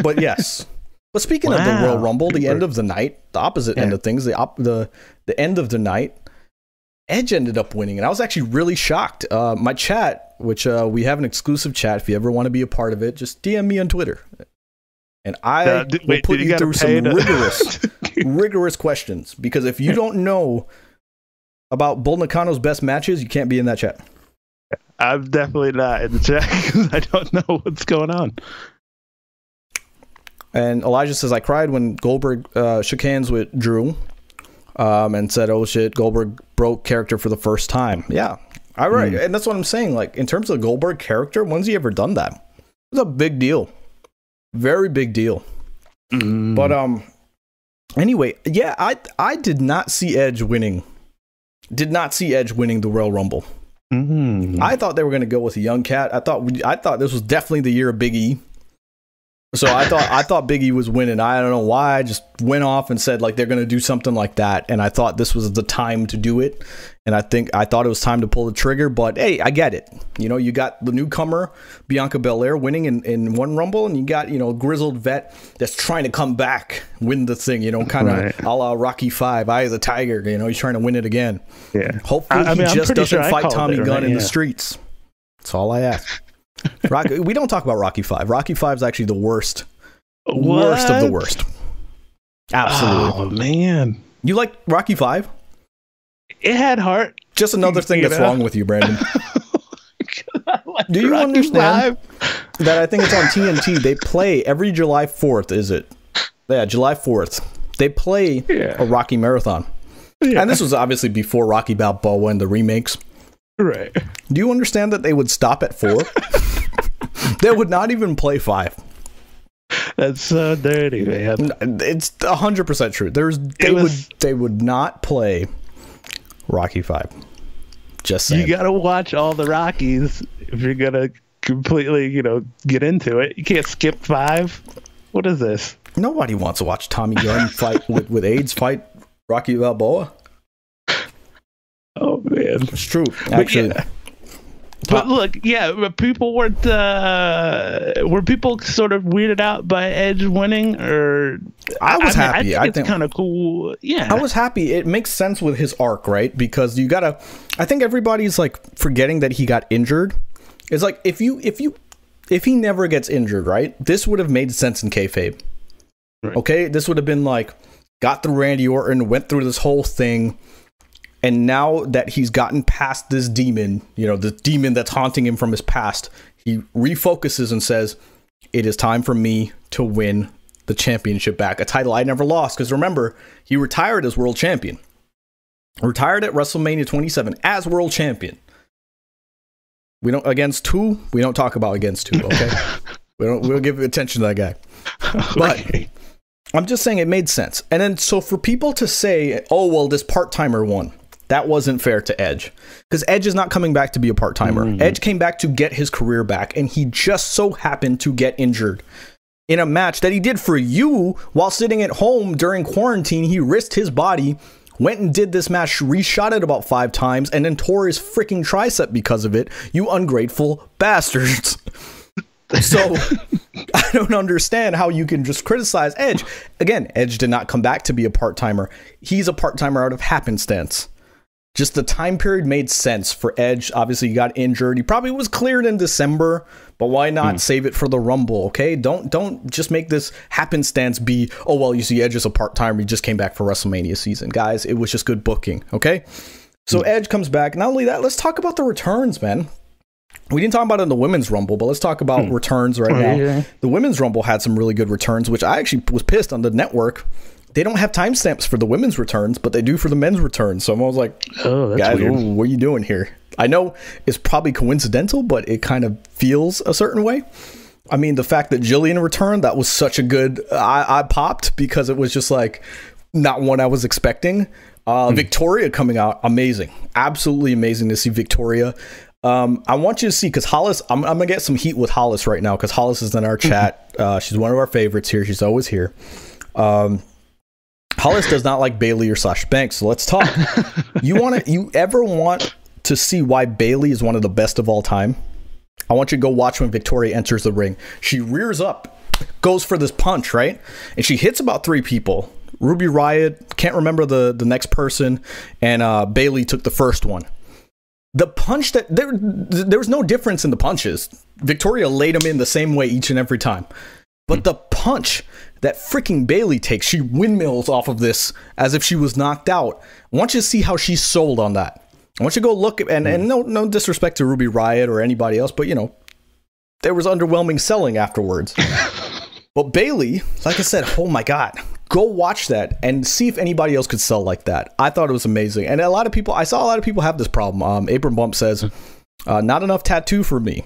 but yes. But speaking wow. of the Royal Rumble, the end of the night, the opposite yeah. end of things, the op- the the end of the night, Edge ended up winning, and I was actually really shocked. Uh, my chat, which uh, we have an exclusive chat, if you ever want to be a part of it, just DM me on Twitter, and I uh, did, will wait, put you, through some to... rigorous, rigorous questions. Because if you don't know about Bull Nakano's best matches, you can't be in that chat. I'm definitely not in the chat because I don't know what's going on. And Elijah says, I cried when Goldberg uh, shook hands with Drew um, and said, "Oh shit, Goldberg broke character for the first time." Yeah, all right, mm. and that's what I'm saying. Like in terms of Goldberg character, when's he ever done that? It's a big deal, very big deal. Mm. But um, anyway, yeah, I I did not see Edge winning. Did not see Edge winning the Royal Rumble. Mm. I thought they were going to go with a young cat. I thought we, I thought this was definitely the year of Big E. So I thought I thought Biggie was winning. I don't know why. I just went off and said like they're going to do something like that, and I thought this was the time to do it. And I think I thought it was time to pull the trigger. But hey, I get it. You know, you got the newcomer Bianca Belair winning in, in one Rumble, and you got you know grizzled vet that's trying to come back, win the thing. You know, kind of right. a la Rocky Five, Eye of the Tiger. You know, he's trying to win it again. Yeah. Hopefully, I, I mean, he just doesn't sure fight Tommy it, Gunn right? in yeah. the streets. That's all I ask. Rocky, we don't talk about Rocky Five. Rocky Five is actually the worst, what? worst of the worst. Absolutely. Oh man, you like Rocky Five? It had heart. Just another thing that's know? wrong with you, Brandon. do you Rocky understand that I think it's on TNT? They play every July 4th, is it? Yeah, July 4th. They play yeah. a Rocky marathon. Yeah. And this was obviously before Rocky Balboa and the remakes. Right. Do you understand that they would stop at four? they would not even play five. That's so dirty, man. It's hundred percent true. There's they was, would they would not play Rocky Five. Just saying. You gotta watch all the Rockies if you're gonna completely, you know, get into it. You can't skip five. What is this? Nobody wants to watch Tommy Gunn fight with, with AIDS fight Rocky Balboa. Oh man, it's true. Actually, yeah. But look, yeah, people weren't. Uh, were people sort of weirded out by Edge winning, or I was I happy. Mean, I think I it's kind of cool. Yeah, I was happy. It makes sense with his arc, right? Because you gotta. I think everybody's like forgetting that he got injured. It's like if you if you if he never gets injured, right? This would have made sense in kayfabe. Right. Okay, this would have been like got through Randy Orton, went through this whole thing and now that he's gotten past this demon, you know, the demon that's haunting him from his past, he refocuses and says, It is time for me to win the championship back, a title I never lost. Because remember, he retired as world champion, retired at WrestleMania 27 as world champion. We don't against two. We don't talk about against two. Okay, we don't. We'll give attention to that guy. But I'm just saying it made sense. And then so for people to say, "Oh well, this part timer won," That wasn't fair to Edge because Edge is not coming back to be a part timer. Mm-hmm. Edge came back to get his career back, and he just so happened to get injured in a match that he did for you while sitting at home during quarantine. He risked his body, went and did this match, reshot it about five times, and then tore his freaking tricep because of it. You ungrateful bastards. So I don't understand how you can just criticize Edge. Again, Edge did not come back to be a part timer. He's a part timer out of happenstance just the time period made sense for Edge. Obviously, he got injured. He probably was cleared in December, but why not mm. save it for the Rumble? Okay, don't don't just make this happenstance be. Oh well, you see, Edge is a part timer. He just came back for WrestleMania season, guys. It was just good booking. Okay, so mm. Edge comes back. Not only that, let's talk about the returns, man. We didn't talk about it in the women's rumble, but let's talk about hmm. returns right oh, now. Yeah. The women's rumble had some really good returns, which I actually was pissed on the network they don't have timestamps for the women's returns, but they do for the men's returns. So I was like, "Oh, guys, what are you doing here?" I know it's probably coincidental, but it kind of feels a certain way. I mean, the fact that Jillian returned, that was such a good. I, I popped because it was just like not one I was expecting. Uh, mm. Victoria coming out, amazing, absolutely amazing to see Victoria. Um, I want you to see because Hollis, I'm, I'm, gonna get some heat with Hollis right now because Hollis is in our chat. Uh, she's one of our favorites here. She's always here. Um, Hollis does not like Bayley or Sasha Banks. So let's talk. you want to? You ever want to see why Bayley is one of the best of all time? I want you to go watch when Victoria enters the ring. She rears up, goes for this punch, right? And she hits about three people. Ruby Riott, can't remember the, the next person, and uh, Bayley took the first one. The punch that there there was no difference in the punches. Victoria laid them in the same way each and every time. But the punch that freaking Bayley takes. She windmills off of this as if she was knocked out. I want you to see how she's sold on that. I want you to go look and, and no no disrespect to Ruby Riott or anybody else, but you know, there was underwhelming selling afterwards. but Bayley, like I said, oh my god, go watch that and see if anybody else could sell like that. I thought it was amazing, and a lot of people, I saw a lot of people have this problem. Um, Apron Bump says, uh, "Not enough tattoo for me."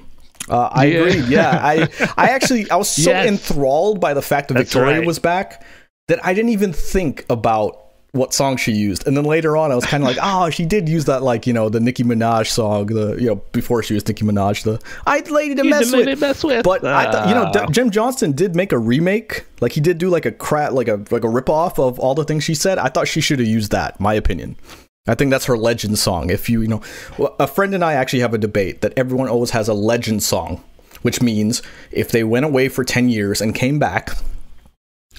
Uh, I yeah. agree. Yeah, I I actually I was so yes. enthralled by the fact that That's Victoria right. was back that I didn't even think about what song she used. And then later on, I was kind of like, oh, she did use that, like, you know, the Nicki Minaj song, the, you know, before she was Nicki Minaj, the I'd lady to mess with. mess with. But uh. I thought, you know, D- Jim Johnston did make a remake. Like, he did do like a crap, like a, like a ripoff of all the things she said. I thought she should have used that, my opinion. I think that's her legend song. If you, you know, a friend and I actually have a debate that everyone always has a legend song, which means if they went away for 10 years and came back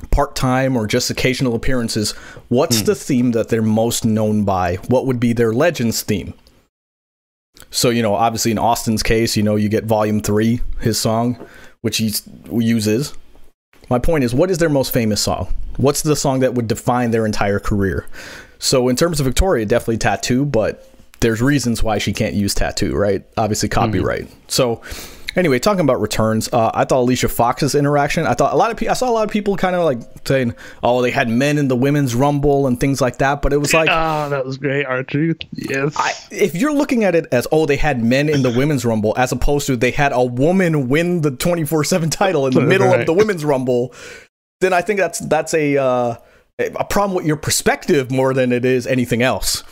part time or just occasional appearances, what's hmm. the theme that they're most known by? What would be their legends theme? So, you know, obviously in Austin's case, you know, you get volume three, his song, which he uses. My point is, what is their most famous song? What's the song that would define their entire career? So in terms of Victoria, definitely tattoo, but there's reasons why she can't use tattoo, right? Obviously, copyright. Mm-hmm. So Anyway, talking about returns, uh, I thought Alicia Fox's interaction. I thought a lot of people. I saw a lot of people kind of like saying, "Oh, they had men in the women's rumble and things like that." But it was like, oh, that was great, R-Truth. Yes. I, if you're looking at it as, oh, they had men in the women's rumble, as opposed to they had a woman win the 24/7 title in the middle right. of the women's rumble, then I think that's that's a uh, a problem with your perspective more than it is anything else.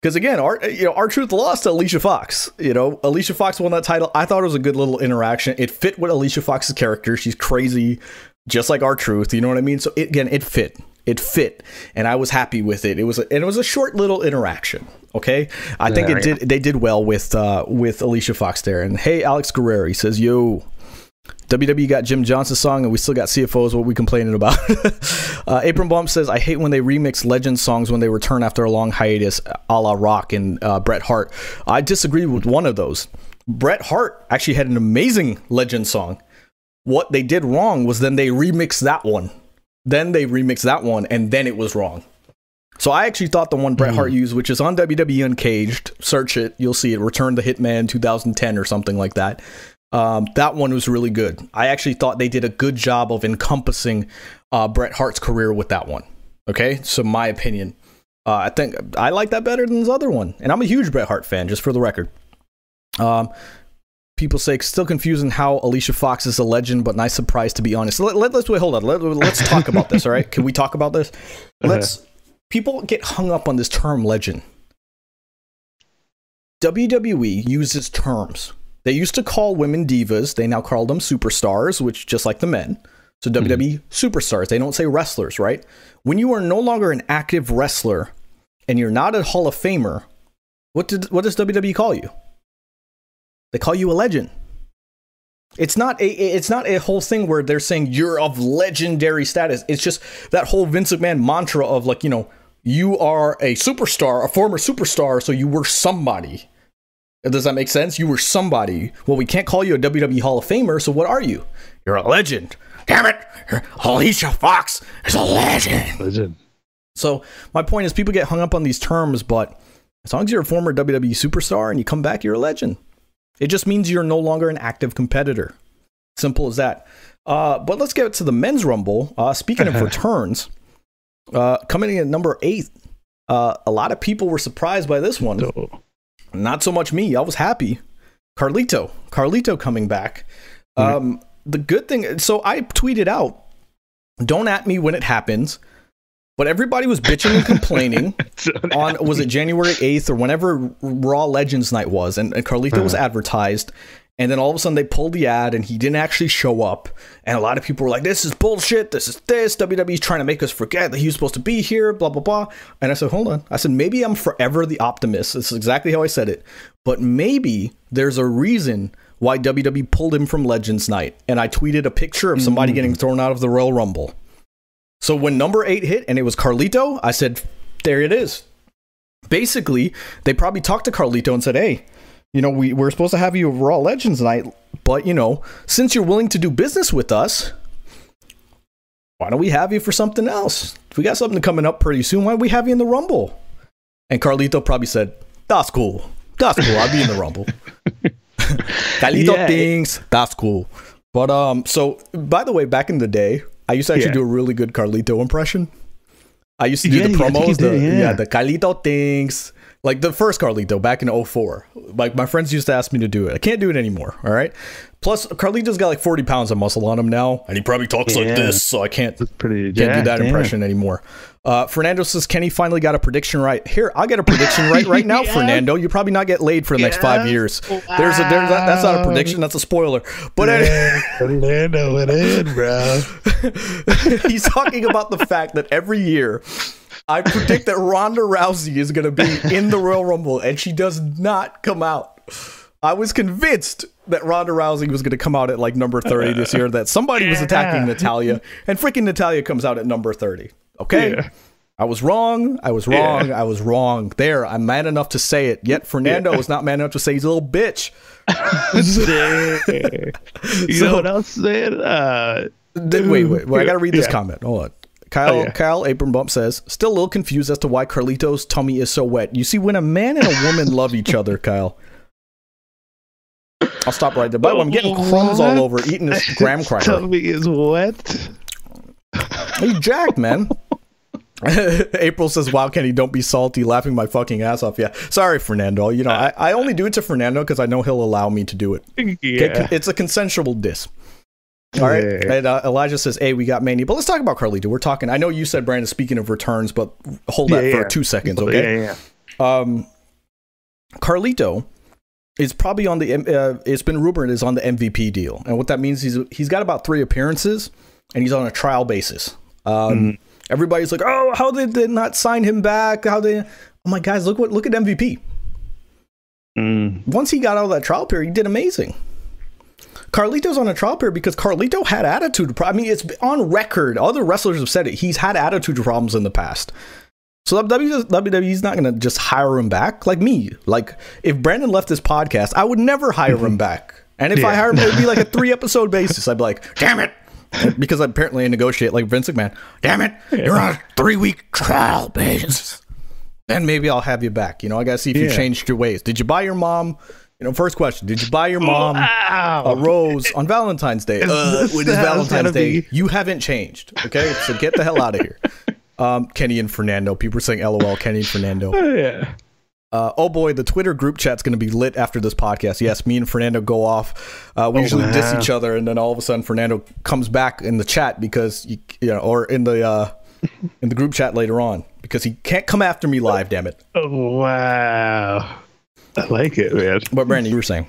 Because again, our you know R-Truth lost to Alicia Fox. You know, Alicia Fox won that title. I thought it was a good little interaction. It fit with Alicia Fox's character. She's crazy, just like R-Truth. You know what I mean? So it, again, it fit. It fit, and I was happy with it. It was a, and it was a short little interaction. Okay, I think it did. They did well with uh, with Alicia Fox there. And hey, Alex Guerrero says, "Yo, WWE got Jim Johnston's song, and we still got CFOs. What we complaining about? uh, Apron Bump says, "I hate when they remix legend songs when they return after a long hiatus, a la Rock and uh, Bret Hart." I disagree with one of those. Bret Hart actually had an amazing legend song. What they did wrong was then they remixed that one. Then they remixed that one, and then it was wrong. So I actually thought the one Bret Hart hmm. used, which is on WWE Uncaged, search it, you'll see it. Return the Hitman 2010 or something like that. Um, that one was really good. I actually thought they did a good job of encompassing uh, Bret Hart's career with that one. Okay, so my opinion, uh, I think I like that better than this other one, and I'm a huge Bret Hart fan, just for the record. Um, people say still confusing how Alicia Fox is a legend, but nice surprise to be honest. Let, let, us wait. Hold on. Let, us talk about this. All right, can we talk about this? Let's. People get hung up on this term legend. WWE uses terms they used to call women divas. They now call them superstars, which just like the men. So mm-hmm. WWE superstars. They don't say wrestlers, right? When you are no longer an active wrestler and you're not a Hall of Famer, what did what does WWE call you? They call you a legend. It's not a it's not a whole thing where they're saying you're of legendary status. It's just that whole Vince McMahon mantra of like, you know, you are a superstar, a former superstar, so you were somebody. Does that make sense? You were somebody. Well, we can't call you a WWE Hall of Famer, so what are you? You're a legend. Damn it! Alicia Fox is a legend. Legend. So my point is, people get hung up on these terms, but as long as you're a former WWE superstar and you come back, you're a legend. It just means you're no longer an active competitor. Simple as that. Uh, but let's get to the men's rumble. Uh, speaking of returns, uh, coming in at number eight, uh, a lot of people were surprised by this one. Not so much me. I was happy. Carlito, Carlito coming back. Mm-hmm. Um, the good thing, so I tweeted out, "Don't at me when it happens." But everybody was bitching and complaining on was it January eighth or whenever Raw Legends Night was, and, and Carlito uh-huh. was advertised, and then all of a sudden they pulled the ad and he didn't actually show up. And a lot of people were like, this is bullshit. This is this. WWE's trying to make us forget that he was supposed to be here, blah, blah, blah. And I said, hold on. I said, maybe I'm forever the optimist. This is exactly how I said it. But maybe there's a reason why WWE pulled him from Legends Night. And I tweeted a picture of somebody mm. getting thrown out of the Royal Rumble. So when number eight hit and it was Carlito, I said, there it is. Basically, they probably talked to Carlito and said, hey, you know, we, we're supposed to have you Raw Legends night, but, you know, since you're willing to do business with us, why don't we have you for something else? We got something coming up pretty soon. Why don't we have you in the Rumble? And Carlito probably said, that's cool. That's cool. I'll be in the Rumble. Carlito yeah. thinks that's cool. But, um, so, by the way, back in the day, I used to actually yeah. do a really good Carlito impression. I used to do yeah, the promos, the, yeah. yeah, the Carlito things like the first Carlito back in 04. Like my friends used to ask me to do it. I can't do it anymore. All right. Plus, Carlito's got like 40 pounds of muscle on him now, and he probably talks yeah. like this, so I can't, pretty, can't do that damn. impression anymore. Uh, Fernando says Kenny finally got a prediction right. Here, I'll get a prediction right right now, yeah. Fernando. You probably not get laid for the yeah. next five years. Wow. There's a there's that, that's not a prediction. That's a spoiler. But anyway, Fernando went in, bro. he's talking about the fact that every year I predict that Ronda Rousey is going to be in the Royal Rumble, and she does not come out. I was convinced that Ronda Rousey was going to come out at like number 30 this year, that somebody was attacking Natalya, and freaking Natalya comes out at number 30. Okay. Yeah. I was wrong. I was wrong. Yeah. I was wrong. There, I'm man enough to say it. Yet Fernando was not man enough to say he's a little bitch. you so, know what else, man? Uh, wait, wait, wait. I got to read this comment. Hold on. Kyle oh, yeah. Kyle says, still a little confused as to why Carlito's tummy is so wet. You see, when a man and a woman love each other, Kyle. I'll stop right there. By the way, I'm getting crumbs what? all over eating this graham cracker. tummy is wet. You jacked, man. April says, "Wow, Kenny, don't be salty, laughing my fucking ass off." Yeah, sorry, Fernando. You know, I, I only do it to Fernando because I know he'll allow me to do it. Yeah. it's a consensual diss. All right. Yeah. And uh, Elijah says, "Hey, we got Mania, but let's talk about Carlito. We're talking. I know you said Brandon. Speaking of returns, but hold that yeah, for two seconds, okay? Yeah, yeah. Um, Carlito is probably on the. Uh, it's been rumored is on the MVP deal, and what that means is he's got about three appearances, and he's on a trial basis. Um, mm. Everybody's like, "Oh, how did they not sign him back? How they?" Oh my guys, look what look at MVP. Mm. Once he got out of that trial period, he did amazing. Carlito's on a trial period because Carlito had attitude. I mean, it's on record. Other wrestlers have said it. He's had attitude problems in the past. So WWE WWE's not going to just hire him back like me. Like if Brandon left this podcast, I would never hire him mm-hmm. back. And if yeah. I hire him, it would be like a three episode basis. I'd be like, damn it. because apparently I negotiate like Vince McMahon. Damn it, you're on a three week trial basis. Then maybe I'll have you back. You know, I got to see if yeah. you changed your ways. Did you buy your mom you know, first question: Did you buy your mom wow. a rose on Valentine's Day? Uh, is Valentine's Day? Be... You haven't changed. Okay, so get the hell out of here. Um, Kenny and Fernando. People are saying LOL. Kenny and Fernando. Oh, yeah. Uh, oh boy, the Twitter group chat's going to be lit after this podcast. Yes, me and Fernando go off. Uh, we oh, usually wow. diss each other, and then all of a sudden Fernando comes back in the chat because you, you know, or in the uh, in the group chat later on because he can't come after me live. Damn it! Oh wow. I like it, man. What Brandon, you were saying?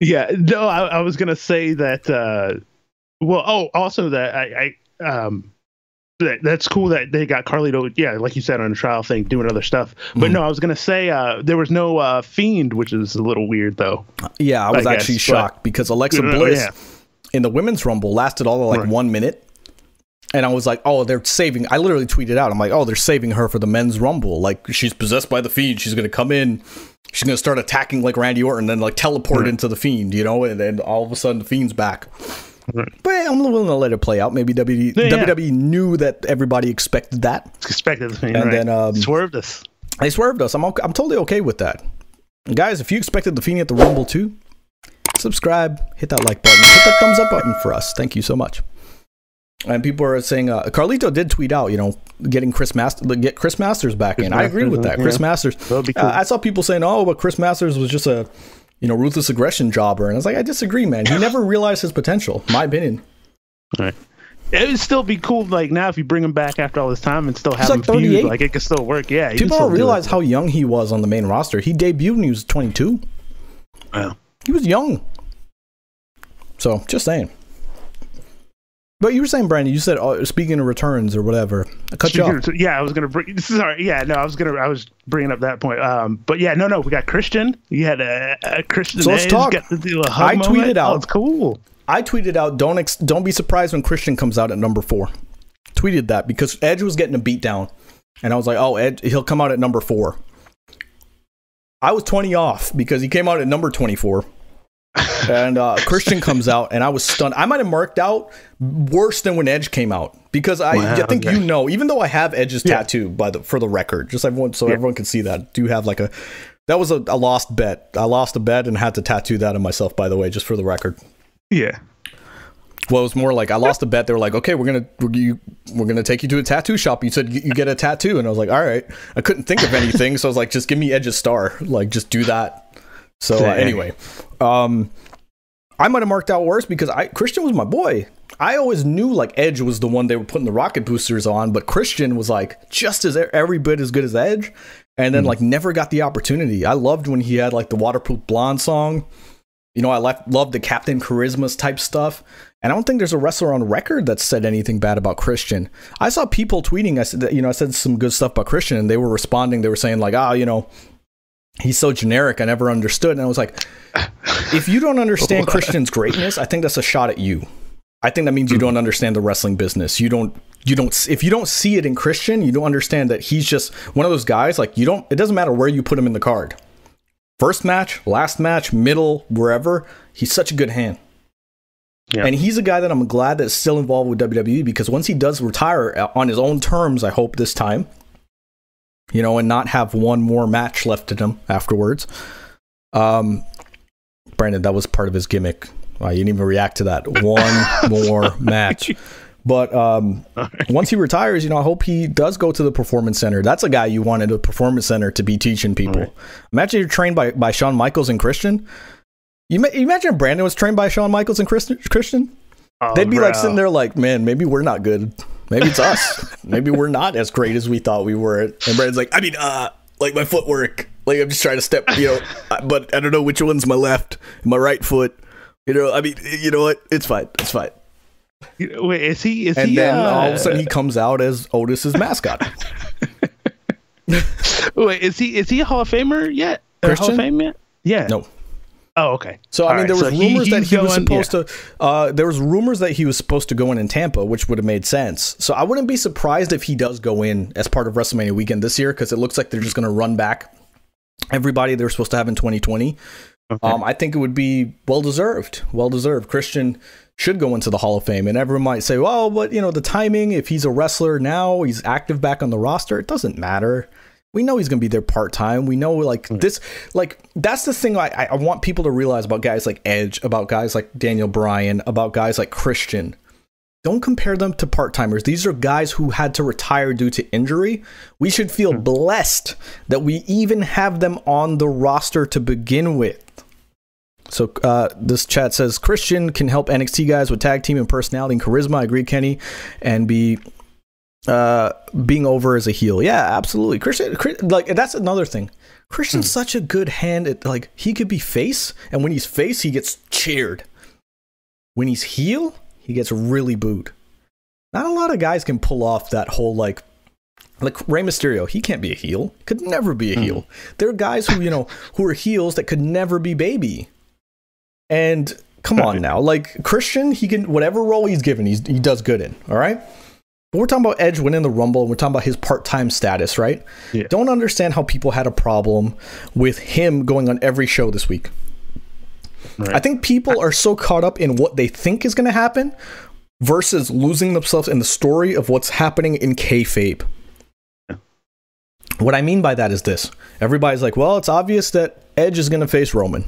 Yeah, no, I, I was gonna say that. Uh, well, oh, also that I, I um, that, that's cool that they got Carlito. Yeah, like you said on the trial thing, doing other stuff. But mm no, I was gonna say uh, there was no uh, fiend, which is a little weird though. Yeah, I was I actually guess, shocked but, because Alexa Bliss yeah. in the women's rumble lasted all of like right. one minute. And I was like, oh, they're saving. I literally tweeted out, I'm like, oh, they're saving her for the men's rumble. Like, she's possessed by the fiend. She's going to come in she's gonna start attacking like Randy Orton, then like teleport into the Fiend, you know, and then all of a sudden the Fiend's back. But I'm willing to let it play out. Maybe WWE, yeah, WWE knew that everybody expected that. Expected the Fiend, and right. then um, swerved us. They swerved us. I'm okay, I'm totally okay with that. Guys, if you expected the Fiend at the Rumble too, subscribe, hit that like button, hit that thumbs up button for us. Thank you so much. And people are saying uh, Carlito did tweet out, you know, getting Chris Master get Chris Masters back Chris in. Masters, I agree with that. Yeah. Chris Masters. Cool. Uh, I saw people saying, "Oh, but Chris Masters was just a, you know, ruthless aggression jobber," and I was like, I disagree, man. He never realized his potential. My opinion. All right. It would still be cool, like now, if you bring him back after all this time and still have He's him like feud, like it could still work. Yeah, people don't realize how young he was on the main roster. He debuted when he was 22. Wow, he was young. So, just saying. But you were saying, Brandon, you said uh, speaking of returns or whatever. I cut speaking you off. Of, yeah, I was gonna bring. Our, yeah, no, I was gonna. I was bringing up that point. Um, but yeah, no, no, we got Christian. You had a, a Christian. So let's Edge, talk. Got the I moment. tweeted out. Oh, it's cool. I tweeted out. Don't ex- don't be surprised when Christian comes out at number four. Tweeted that because Edge was getting a beat down, and I was like, oh, Edge, he'll come out at number four. I was twenty off because he came out at number twenty four and uh, Christian comes out, and I was stunned. I might have marked out worse than when Edge came out because I, wow, I think okay. you know, even though I have Edge's yeah. tattoo by the for the record, just everyone so yeah. everyone can see that. Do have like a that was a, a, lost bet. I lost a bet and had to tattoo that on myself. By the way, just for the record. Yeah. Well, it was more like I lost a bet. They were like, "Okay, we're gonna we're, you, we're gonna take you to a tattoo shop." You said you get a tattoo, and I was like, "All right." I couldn't think of anything, so I was like, "Just give me Edge's star. Like, just do that." So uh, anyway, um, I might have marked out worse because I Christian was my boy. I always knew like Edge was the one they were putting the rocket boosters on, but Christian was like just as every bit as good as Edge, and then mm. like never got the opportunity. I loved when he had like the waterproof blonde song. You know, I left, loved the Captain Charisma's type stuff. And I don't think there's a wrestler on record that said anything bad about Christian. I saw people tweeting. I said, that, you know, I said some good stuff about Christian, and they were responding. They were saying like, "Ah, oh, you know, he's so generic. I never understood. And I was like, if you don't understand Christian's greatness, I think that's a shot at you. I think that means you hmm. don't understand the wrestling business. You don't you don't if you don't see it in Christian, you don't understand that he's just one of those guys like you don't it doesn't matter where you put him in the card. First match, last match, middle, wherever, he's such a good hand. Yeah. And he's a guy that I'm glad that's still involved with WWE because once he does retire uh, on his own terms, I hope this time, you know, and not have one more match left in him afterwards. Um, Brandon, that was part of his gimmick. Wow, you didn't even react to that. One more match. But um, once he retires, you know, I hope he does go to the performance center. That's a guy you wanted a performance center to be teaching people. Right. Imagine you're trained by, by Shawn Michaels and Christian. You, you imagine Brandon was trained by Shawn Michaels and Christian? Oh, They'd be bro. like sitting there like, man, maybe we're not good. Maybe it's us. maybe we're not as great as we thought we were. And Brandon's like, I mean, uh, like my footwork. Like I'm just trying to step, you know, but I don't know which one's my left, my right foot. You know, I mean, you know what? It's fine. It's fine. Wait, is he? Is and he? then uh, all of a sudden he comes out as Otis's mascot. Wait, is he? Is he a Hall of Famer yet? Christian? Hall of Fame yet? Yeah. No. Oh, okay. So I mean, right. there was so rumors he, that he going, was supposed yeah. to. Uh, there was rumors that he was supposed to go in in Tampa, which would have made sense. So I wouldn't be surprised if he does go in as part of WrestleMania weekend this year because it looks like they're just going to run back everybody they're supposed to have in 2020. Okay. Um, I think it would be well deserved. Well deserved. Christian should go into the Hall of Fame, and everyone might say, "Well, but you know the timing. If he's a wrestler now, he's active back on the roster. It doesn't matter." We know he's going to be there part time. We know like mm-hmm. this, like that's the thing I, I want people to realize about guys like Edge, about guys like Daniel Bryan, about guys like Christian. Don't compare them to part timers. These are guys who had to retire due to injury. We should feel mm-hmm. blessed that we even have them on the roster to begin with. So uh, this chat says Christian can help NXT guys with tag team and personality and charisma. I agree, Kenny, and be uh, being over as a heel. Yeah, absolutely. Christian, like that's another thing. Christian's hmm. such a good hand at like he could be face, and when he's face, he gets cheered. When he's heel, he gets really booed. Not a lot of guys can pull off that whole like like Rey Mysterio, he can't be a heel. Could never be a hmm. heel. There are guys who, you know, who are heels that could never be baby. And come on now, like Christian, he can whatever role he's given, he's, he does good in. All right. But we're talking about Edge winning the Rumble, and we're talking about his part-time status, right? Yeah. Don't understand how people had a problem with him going on every show this week. Right. I think people are so caught up in what they think is going to happen versus losing themselves in the story of what's happening in kayfabe. Yeah. What I mean by that is this: everybody's like, "Well, it's obvious that Edge is going to face Roman."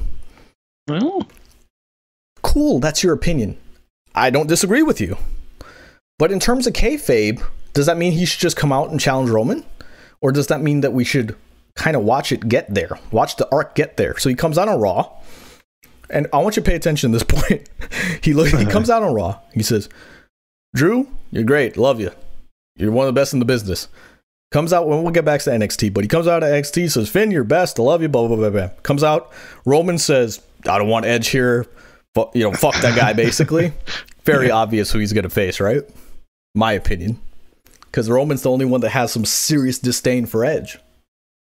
Well, cool. That's your opinion. I don't disagree with you. But in terms of kayfabe, does that mean he should just come out and challenge Roman? Or does that mean that we should kind of watch it get there, watch the arc get there? So he comes out on Raw, and I want you to pay attention to this point. he look, he comes out on Raw. He says, "Drew, you're great, love you. You're one of the best in the business." Comes out when we'll get back to NXT, but he comes out of NXT says, "Finn, you're best, I love you." Blah blah blah blah. Comes out, Roman says, "I don't want Edge here." You know, fuck that guy. Basically, very obvious who he's gonna face, right? My opinion, because Roman's the only one that has some serious disdain for Edge.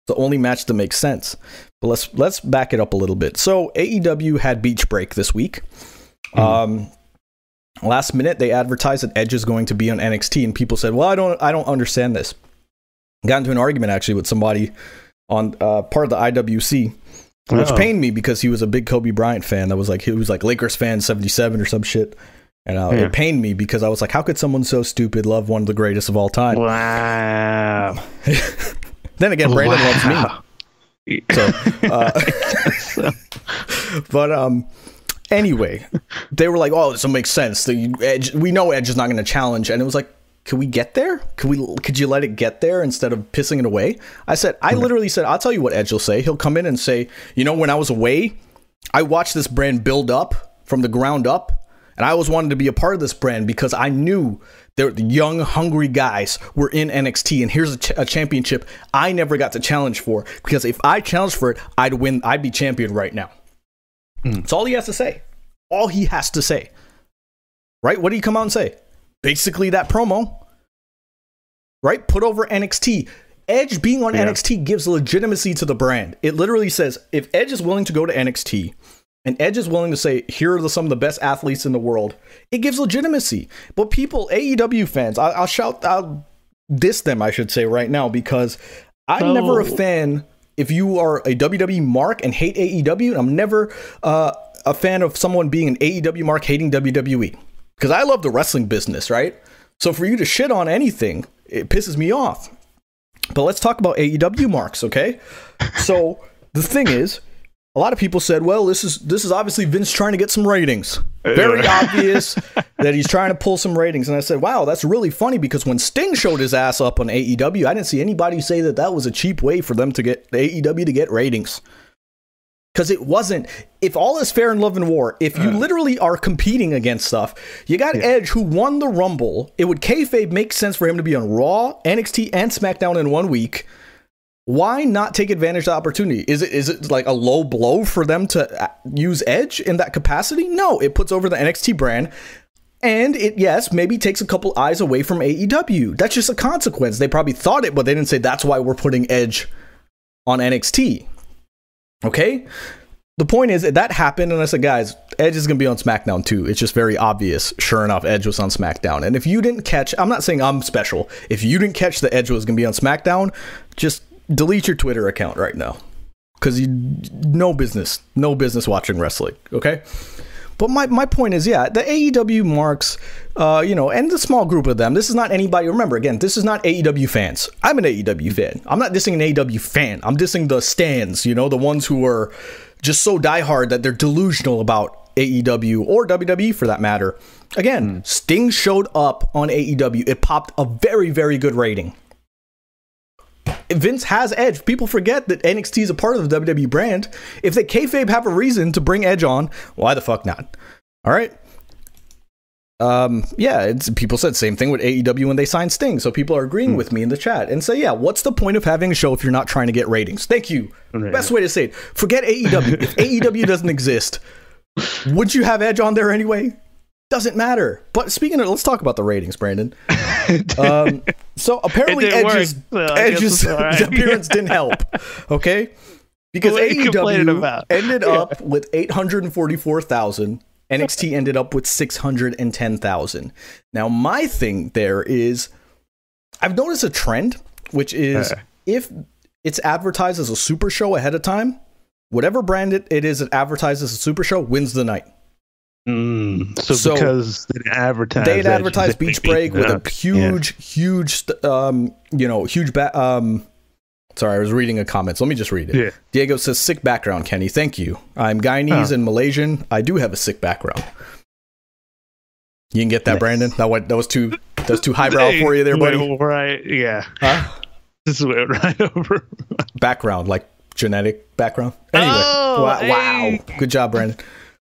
The only match that makes sense. But let's let's back it up a little bit. So AEW had Beach Break this week. Mm. Um, last minute they advertised that Edge is going to be on NXT, and people said, "Well, I don't I don't understand this." Got into an argument actually with somebody on uh, part of the IWC, which oh. pained me because he was a big Kobe Bryant fan. That was like he was like Lakers fan seventy seven or some shit. And uh, yeah. it pained me because I was like, how could someone so stupid love one of the greatest of all time? Wow. then again, Brandon wow. loves me. So, uh, but um, anyway, they were like, "Oh, this will make sense." The Edge, we know Edge is not going to challenge, and it was like, "Could we get there? Could we? Could you let it get there instead of pissing it away?" I said, I literally said, "I'll tell you what Edge will say. He'll come in and say, you know, when I was away, I watched this brand build up from the ground up." And I always wanted to be a part of this brand because I knew the young, hungry guys were in NXT, and here's a, ch- a, championship I never got to challenge for. Because if I challenged for it, I'd win. I'd be champion right now. Mm. That's all he has to say. All he has to say. Right? What do you come out and say? Basically, that promo. Right? Put over NXT. Edge being on yeah. NXT gives legitimacy to the brand. It literally says if Edge is willing to go to NXT and Edge is willing to say, here are the, some of the best athletes in the world, it gives legitimacy. But people, AEW fans, I, will shout, I'll diss them, I should say, right now, because I'm never a fan if you are a WWE mark and hate AEW, and I'm never uh, a fan of someone being an AEW mark hating WWE because I love the wrestling business, right? So for you to shit on anything, it pisses me off. But let's talk about AEW marks, okay? So the thing is, a lot of people said, "Well, this is this is obviously Vince trying to get some ratings. Very obvious that he's trying to pull some ratings." And I said, "Wow, that's really funny because when Sting showed his ass up on AEW, I didn't see anybody say that that was a cheap way for them to get AEW to get ratings." Because it wasn't. If all is fair in love and war, if you uh. literally are competing against stuff, you got yeah. Edge who won the Rumble. It would kayfabe make sense for him to be on Raw, NXT, and SmackDown in one week why not take advantage of the opportunity? Is it is it like a low blow for them to uh, use Edge in that capacity? No, it puts over the NXT brand. And it, yes, maybe takes a couple eyes away from AEW. That's just a consequence. They probably thought it, but they didn't say that's why we're putting Edge on NXT. Okay? The point is that, that happened, and I said, guys, Edge is going to be on SmackDown too. It's just very obvious. Sure enough, Edge was on SmackDown. And if you didn't catch, I'm not saying I'm special. If you didn't catch the Edge was going to be on SmackDown, just delete your Twitter account right now because you no business, no business watching wrestling. Okay. But my, my point is, yeah, the AEW marks, uh, you know, and the small group of them. This is not anybody. Remember, again, this is not AEW fans. I'm an AEW fan. I'm not dissing an AEW fan. I'm dissing the stands. You know, the ones who are just so diehard that they're delusional about AEW or WWE for that matter. Again, mm. Sting showed up on AEW. It popped a very, very good rating. Vince has Edge. People forget that NXT is a part of the WWE brand. If they kayfabe have a reason to bring Edge on, why the fuck not? All right. Um, yeah, it's, people said same thing with AEW when they signed Sting. So people are agreeing hmm. with me in the chat and say, yeah, what's the point of having a show if you're not trying to get ratings? Thank you. Right. Best way to say it. Forget AEW. if AEW doesn't exist, would you have Edge on there anyway? Doesn't matter. But speaking of, let's talk about the ratings, Brandon. um, so apparently Edge's, so Edge's right. appearance didn't help. Okay, because AEW ended yeah. up with eight hundred and forty-four thousand. NXT ended up with six hundred and ten thousand. Now, my thing there is, I've noticed a trend, which is uh. if it's advertised as a super show ahead of time, whatever brand it, it is that advertises a super show wins the night. Mm, so, so, because they advertised, they had advertised Beach Break with a huge, yeah. huge, um, you know, huge. Ba- um, sorry, I was reading a comment. So let me just read it. Yeah. Diego says, "Sick background, Kenny. Thank you. I'm Guyanese huh. and Malaysian. I do have a sick background. You can get that, Brandon. That went. That was too. That was too highbrow for you, there, buddy. Right? Yeah. Huh? This went right over. background, like genetic background. Anyway, oh, wow, hey. wow, good job, Brandon.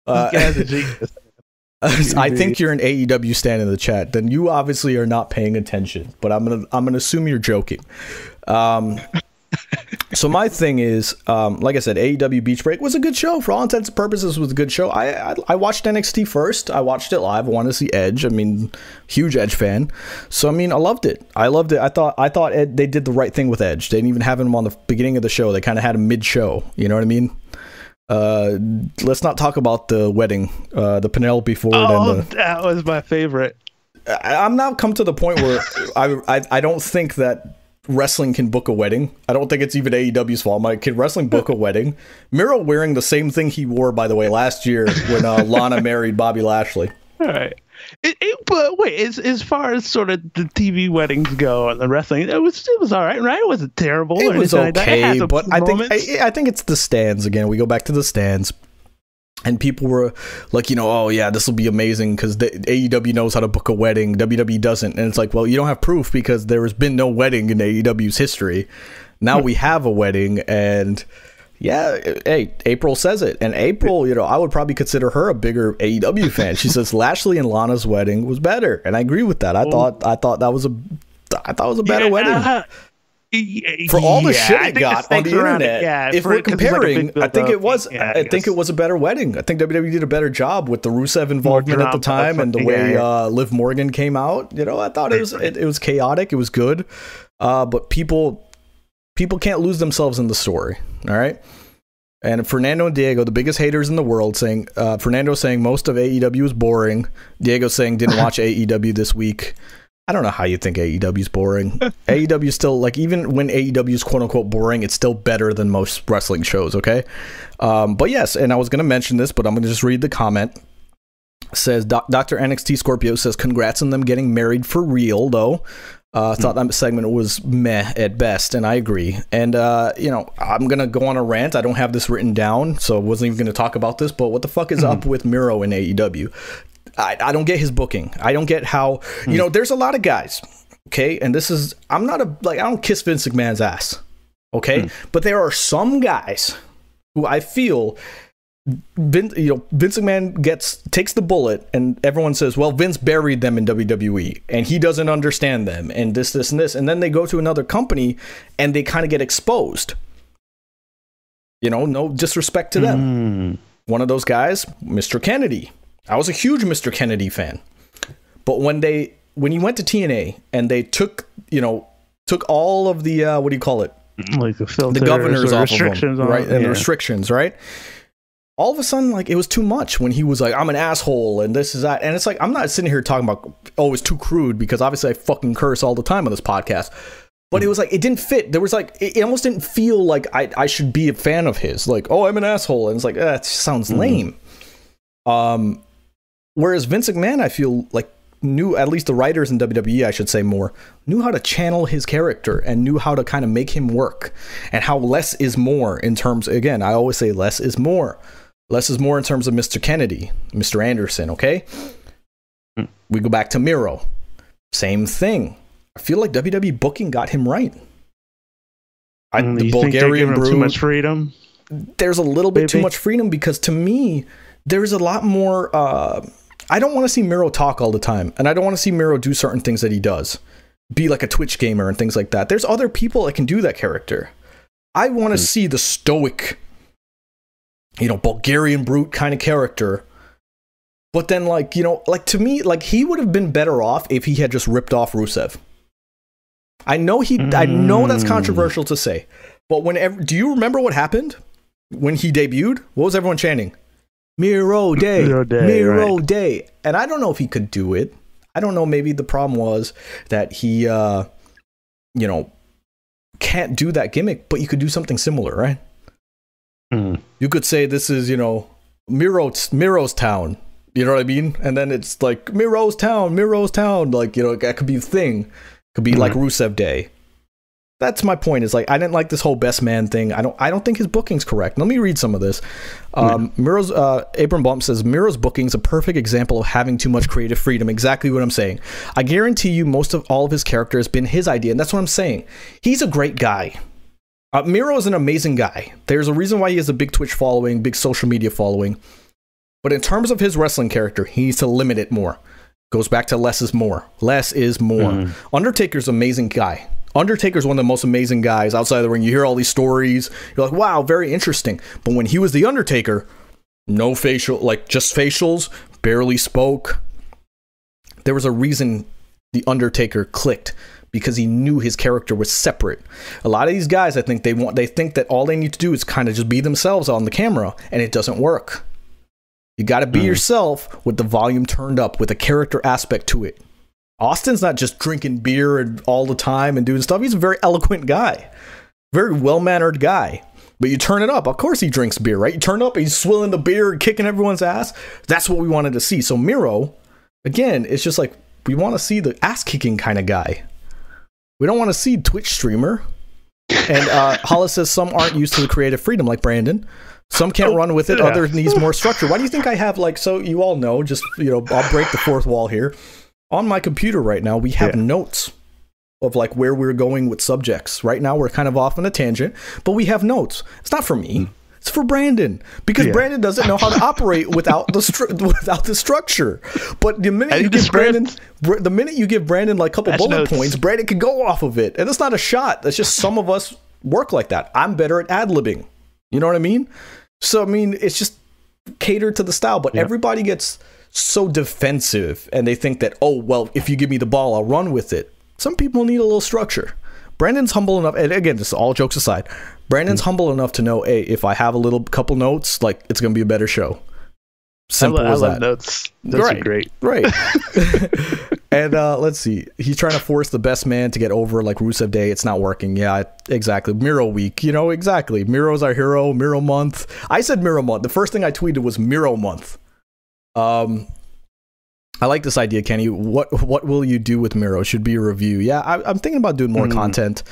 Uh, I think you're an AEW stand in the chat. Then you obviously are not paying attention. But I'm gonna I'm gonna assume you're joking. Um, so my thing is, um, like I said, AEW Beach Break was a good show for all intents and purposes. Was a good show. I, I, I watched NXT first. I watched it live. I wanted to see Edge. I mean, huge Edge fan. So I mean, I loved it. I loved it. I thought I thought Ed, they did the right thing with Edge. They didn't even have him on the beginning of the show. They kind of had him mid show. You know what I mean? Uh, let's not talk about the wedding, uh, the Penelope Ford. Oh, and the, that was my favorite. I, am now come to the point where I, I I don't think that wrestling can book a wedding. I don't think it's even AEW's fault. My can wrestling book a wedding? Miro wearing the same thing he wore, by the way, last year when uh, Lana married Bobby Lashley. All right. It, it, but wait, as as far as sort of the TV weddings go and the wrestling, it was it was all right, right? It wasn't terrible. It was okay, like but I think I, I think it's the stands again. We go back to the stands and people were like, you know, oh yeah, this will be amazing because AEW knows how to book a wedding, WWE doesn't, and it's like, well, you don't have proof because there has been no wedding in AEW's history. Now hmm. we have a wedding, and yeah, hey, April says it, and April, you know, I would probably consider her a bigger AEW fan. She says Lashley and Lana's wedding was better, and I agree with that. I thought I thought that was a I thought it was a better yeah, wedding. Uh, for all the yeah, shit it got on the internet, yeah, if we're comparing, like I think it was. Yeah, I, I think it was a better wedding. I think WWE did a better job with the Rusev involvement at the time and the way uh, Liv Morgan came out. You know, I thought it was it, it was chaotic. It was good, uh, but people people can't lose themselves in the story. All right. And Fernando and Diego, the biggest haters in the world, saying uh, Fernando saying most of AEW is boring. Diego saying didn't watch AEW this week. I don't know how you think AEW is boring. AEW is still like even when AEW is quote unquote boring, it's still better than most wrestling shows. Okay, um, but yes, and I was going to mention this, but I'm going to just read the comment. says Dr. NXT Scorpio says congrats on them getting married for real though. Uh, I thought that segment was meh at best, and I agree. And uh, you know, I'm gonna go on a rant. I don't have this written down, so I wasn't even gonna talk about this. But what the fuck is mm-hmm. up with Miro in AEW? I, I don't get his booking. I don't get how mm-hmm. you know. There's a lot of guys, okay, and this is I'm not a like I don't kiss Vince McMahon's ass, okay, mm-hmm. but there are some guys who I feel Vince, you know, Vince McMahon gets takes the bullet, and everyone says, "Well, Vince buried them in WWE, and he doesn't understand them, and this, this, and this." And then they go to another company, and they kind of get exposed. You know, no disrespect to them. Mm. One of those guys, Mr. Kennedy. I was a huge Mr. Kennedy fan, but when they when he went to TNA and they took, you know, took all of the uh, what do you call it, like the, the governors off of them, right, and yeah. restrictions, right all of a sudden like it was too much when he was like i'm an asshole and this is that. And it's like i'm not sitting here talking about oh it's too crude because obviously i fucking curse all the time on this podcast. But it was like it didn't fit. There was like it, almost didn't feel like i i should be a fan of his. Like oh i'm an asshole and it's like that sounds mm-hmm. lame. Um whereas vince mcmahon i feel like knew at least the writers in WWE I should say more knew how to channel his character and knew how to kind of make him work and how less is more in terms again I always say less is more Less is more in terms of Mr. Kennedy, Mr. Anderson, okay? Mm. We go back to Miro. Same thing. I feel like WWE booking got him right. I, mm, the Bulgarian Brew, too much freedom. There's a little bit Maybe. too much freedom because to me, there's a lot more. Uh, I don't want to see Miro talk all the time, and I don't want to see Miro do certain things that he does, be like a Twitch gamer and things like that. There's other people that can do that character. I want to mm. see the stoic you know, Bulgarian brute kind of character. But then, like, you know, like to me, like he would have been better off if he had just ripped off Rusev. I know he, mm. I know that's mm. controversial to say, but whenever, do you remember what happened when he debuted? What was everyone chanting? Miro Day, Miro Day, Miro right. Day. And I don't know if he could do it. I don't know. Maybe the problem was that he, uh, you know, can't do that gimmick, but you could do something similar, right? Mm. You could say this is, you know, Miro's Miro's town. You know what I mean? And then it's like Miro's town, Miro's town. Like, you know, that could be a thing. Could be mm like Rusev Day. That's my point. Is like I didn't like this whole best man thing. I don't. I don't think his booking's correct. Let me read some of this. Um, mm Miro's uh, Apron Bump says Miro's booking's a perfect example of having too much creative freedom. Exactly what I'm saying. I guarantee you, most of all of his character has been his idea, and that's what I'm saying. He's a great guy. Uh, Miro is an amazing guy. There's a reason why he has a big Twitch following, big social media following. But in terms of his wrestling character, he needs to limit it more. Goes back to less is more. Less is more. Mm. Undertaker's amazing guy. Undertaker's one of the most amazing guys outside of the ring. You hear all these stories, you're like, wow, very interesting. But when he was the Undertaker, no facial, like just facials, barely spoke. There was a reason the Undertaker clicked because he knew his character was separate. A lot of these guys, I think they want they think that all they need to do is kind of just be themselves on the camera, and it doesn't work. You got to be mm. yourself with the volume turned up, with a character aspect to it. Austin's not just drinking beer and all the time and doing stuff. He's a very eloquent guy, very well mannered guy. But you turn it up. Of course, he drinks beer, right? You turn up, he's swilling the beer and kicking everyone's ass. That's what we wanted to see. So Miro, again, it's just like we want to see the ass kicking kind of guy. We don't want to see Twitch streamer. And uh, Hollis says some aren't used to the creative freedom like Brandon. Some can't run with it. Yeah. Others needs more structure. Why do you think I have like so? You all know. Just you know, I'll break the fourth wall here. On my computer right now, we have yeah. notes of like where we're going with subjects. Right now, we're kind of off on a tangent, but we have notes. It's not for me. Mm. It's for Brandon because yeah. Brandon doesn't know how to operate without the stru- without the structure. But the minute you give Brandon, the minute you give Brandon like a couple That's bullet notes. points, Brandon can go off of it, and it's not a shot. That's just some of us work like that. I'm better at ad libbing. You know what I mean? So I mean, it's just catered to the style, but yeah. everybody gets so defensive and they think that oh well, if you give me the ball, I'll run with it. Some people need a little structure. Brandon's humble enough, and again, just all jokes aside, Brandon's mm humble enough to know, hey, if I have a little couple notes, like it's gonna be a better show. Simple I, lo- as I that. notes. Those right, great. Right. and uh, let's see. He's trying to force the best man to get over like Rusev Day. It's not working. Yeah, exactly. Miro week. You know exactly. Miro's our hero. Miro month. I said Miro month. The first thing I tweeted was Miro month. Um, I like this idea, Kenny. What what will you do with Miro? Should be a review. Yeah, I, am thinking about doing more mm. content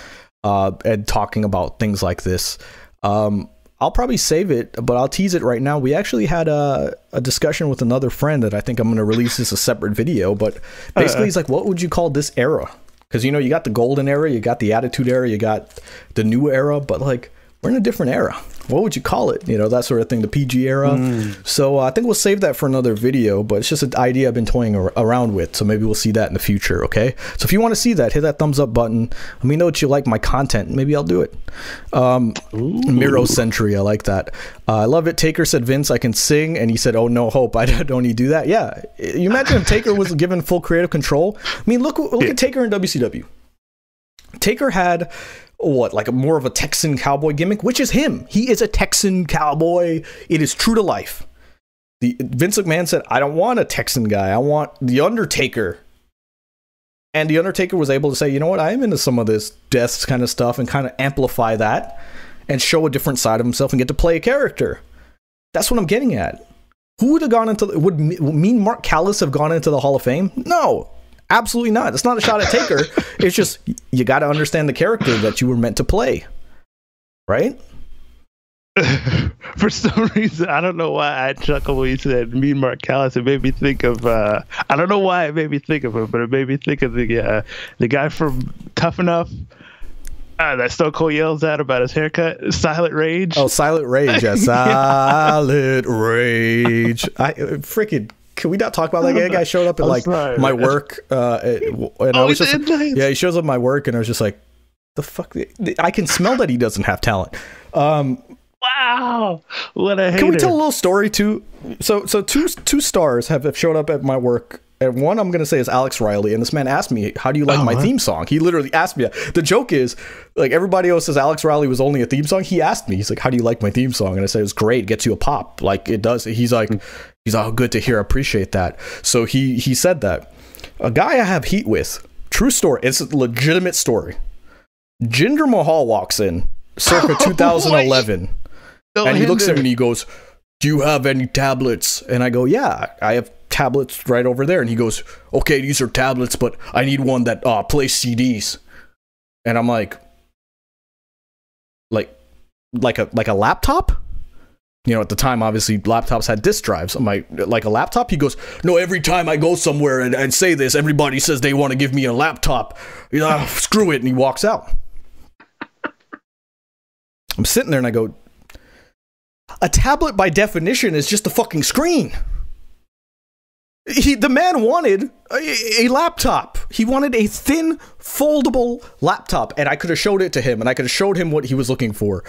uh, and talking about things like this. Um, I'll probably save it, but I'll tease it right now. We actually had a, a discussion with another friend that I think I'm going to release as a separate video. But basically, uh, he's like, "What would you call this era?" Because you know, you got the golden era, you got the attitude era, you got the new era, but like we're in a different era what would you call it? You know, that sort of thing, the PG era. Mm. So uh, I think we'll save that for another video, but it's just an idea I've been toying ar- around with. So maybe we'll see that in the future, okay? So if you want to see that, hit that thumbs up button. Let me know that you like my content. Maybe I'll do it. Um, Miro Century, I like that. Uh, I love it. Taker said, Vince, I can sing. And he said, Oh, no hope. I don't need to do that. Yeah. You imagine if Taker was given full creative control? I mean, look, look at Taker in WCW. Taker had what like a more of a Texan cowboy gimmick, which is him. He is a Texan cowboy. It is true to life. The Vince McMahon said, "I don't want a Texan guy. I want the Undertaker." And the Undertaker was able to say, "You know what? I am into some of this deaths kind of stuff and kind of amplify that and show a different side of himself and get to play a character." That's what I'm getting at. Who would have gone into would mean Mark Callous have gone into the Hall of Fame? No, Absolutely not. It's not a shot at Taker. it's just you got to understand the character that you were meant to play, right? For some reason, I don't know why I chuckled when you said "Mean Mark Callous." It made me think of uh, I don't know why it made me think of him, but it made me think of the uh, the guy from Tough Enough. Uh, that Stone Cold yells at about his haircut, Silent Rage. Oh, Silent Rage, yeah, Silent Rage. I uh, freaking can we not talk about that guy? guy showed up at like sorry. my work, uh, and oh, I was just yeah, he shows up at my work, and I was just like, the fuck? I can smell that he doesn't have talent. Um, wow, what a hater. Can we tell a little story too? So, so two two stars have showed up at my work and one I'm gonna say is Alex Riley, and this man asked me, "How do you like oh, my what? theme song?" He literally asked me. That. The joke is, like everybody else says, Alex Riley was only a theme song. He asked me, he's like, "How do you like my theme song?" And I said, "It's great. Gets you a pop. Like it does." He's like. "He's all oh, good to hear. Appreciate that." So he he said that a guy I have heat with, true story. It's a legitimate story. Jinder Mahal walks in, circa 2011, and he looks at me and he goes, "Do you have any tablets?" And I go, "Yeah, I have." tablets right over there. And he goes, okay, these are tablets, but I need one that uh, plays CDs. And I'm like, like, like a like a laptop. You know, at the time, obviously, laptops had disk drives. I'm like, like a laptop? He goes, no, every time I go somewhere and, and say this, everybody says they want to give me a laptop. You know, ah, screw it. And he walks out. I'm sitting there and I go, a tablet by definition is just a fucking screen. He, the man wanted a, a, laptop. He wanted a thin, foldable laptop, and I could have showed it to him, and I could have showed him what he was looking for.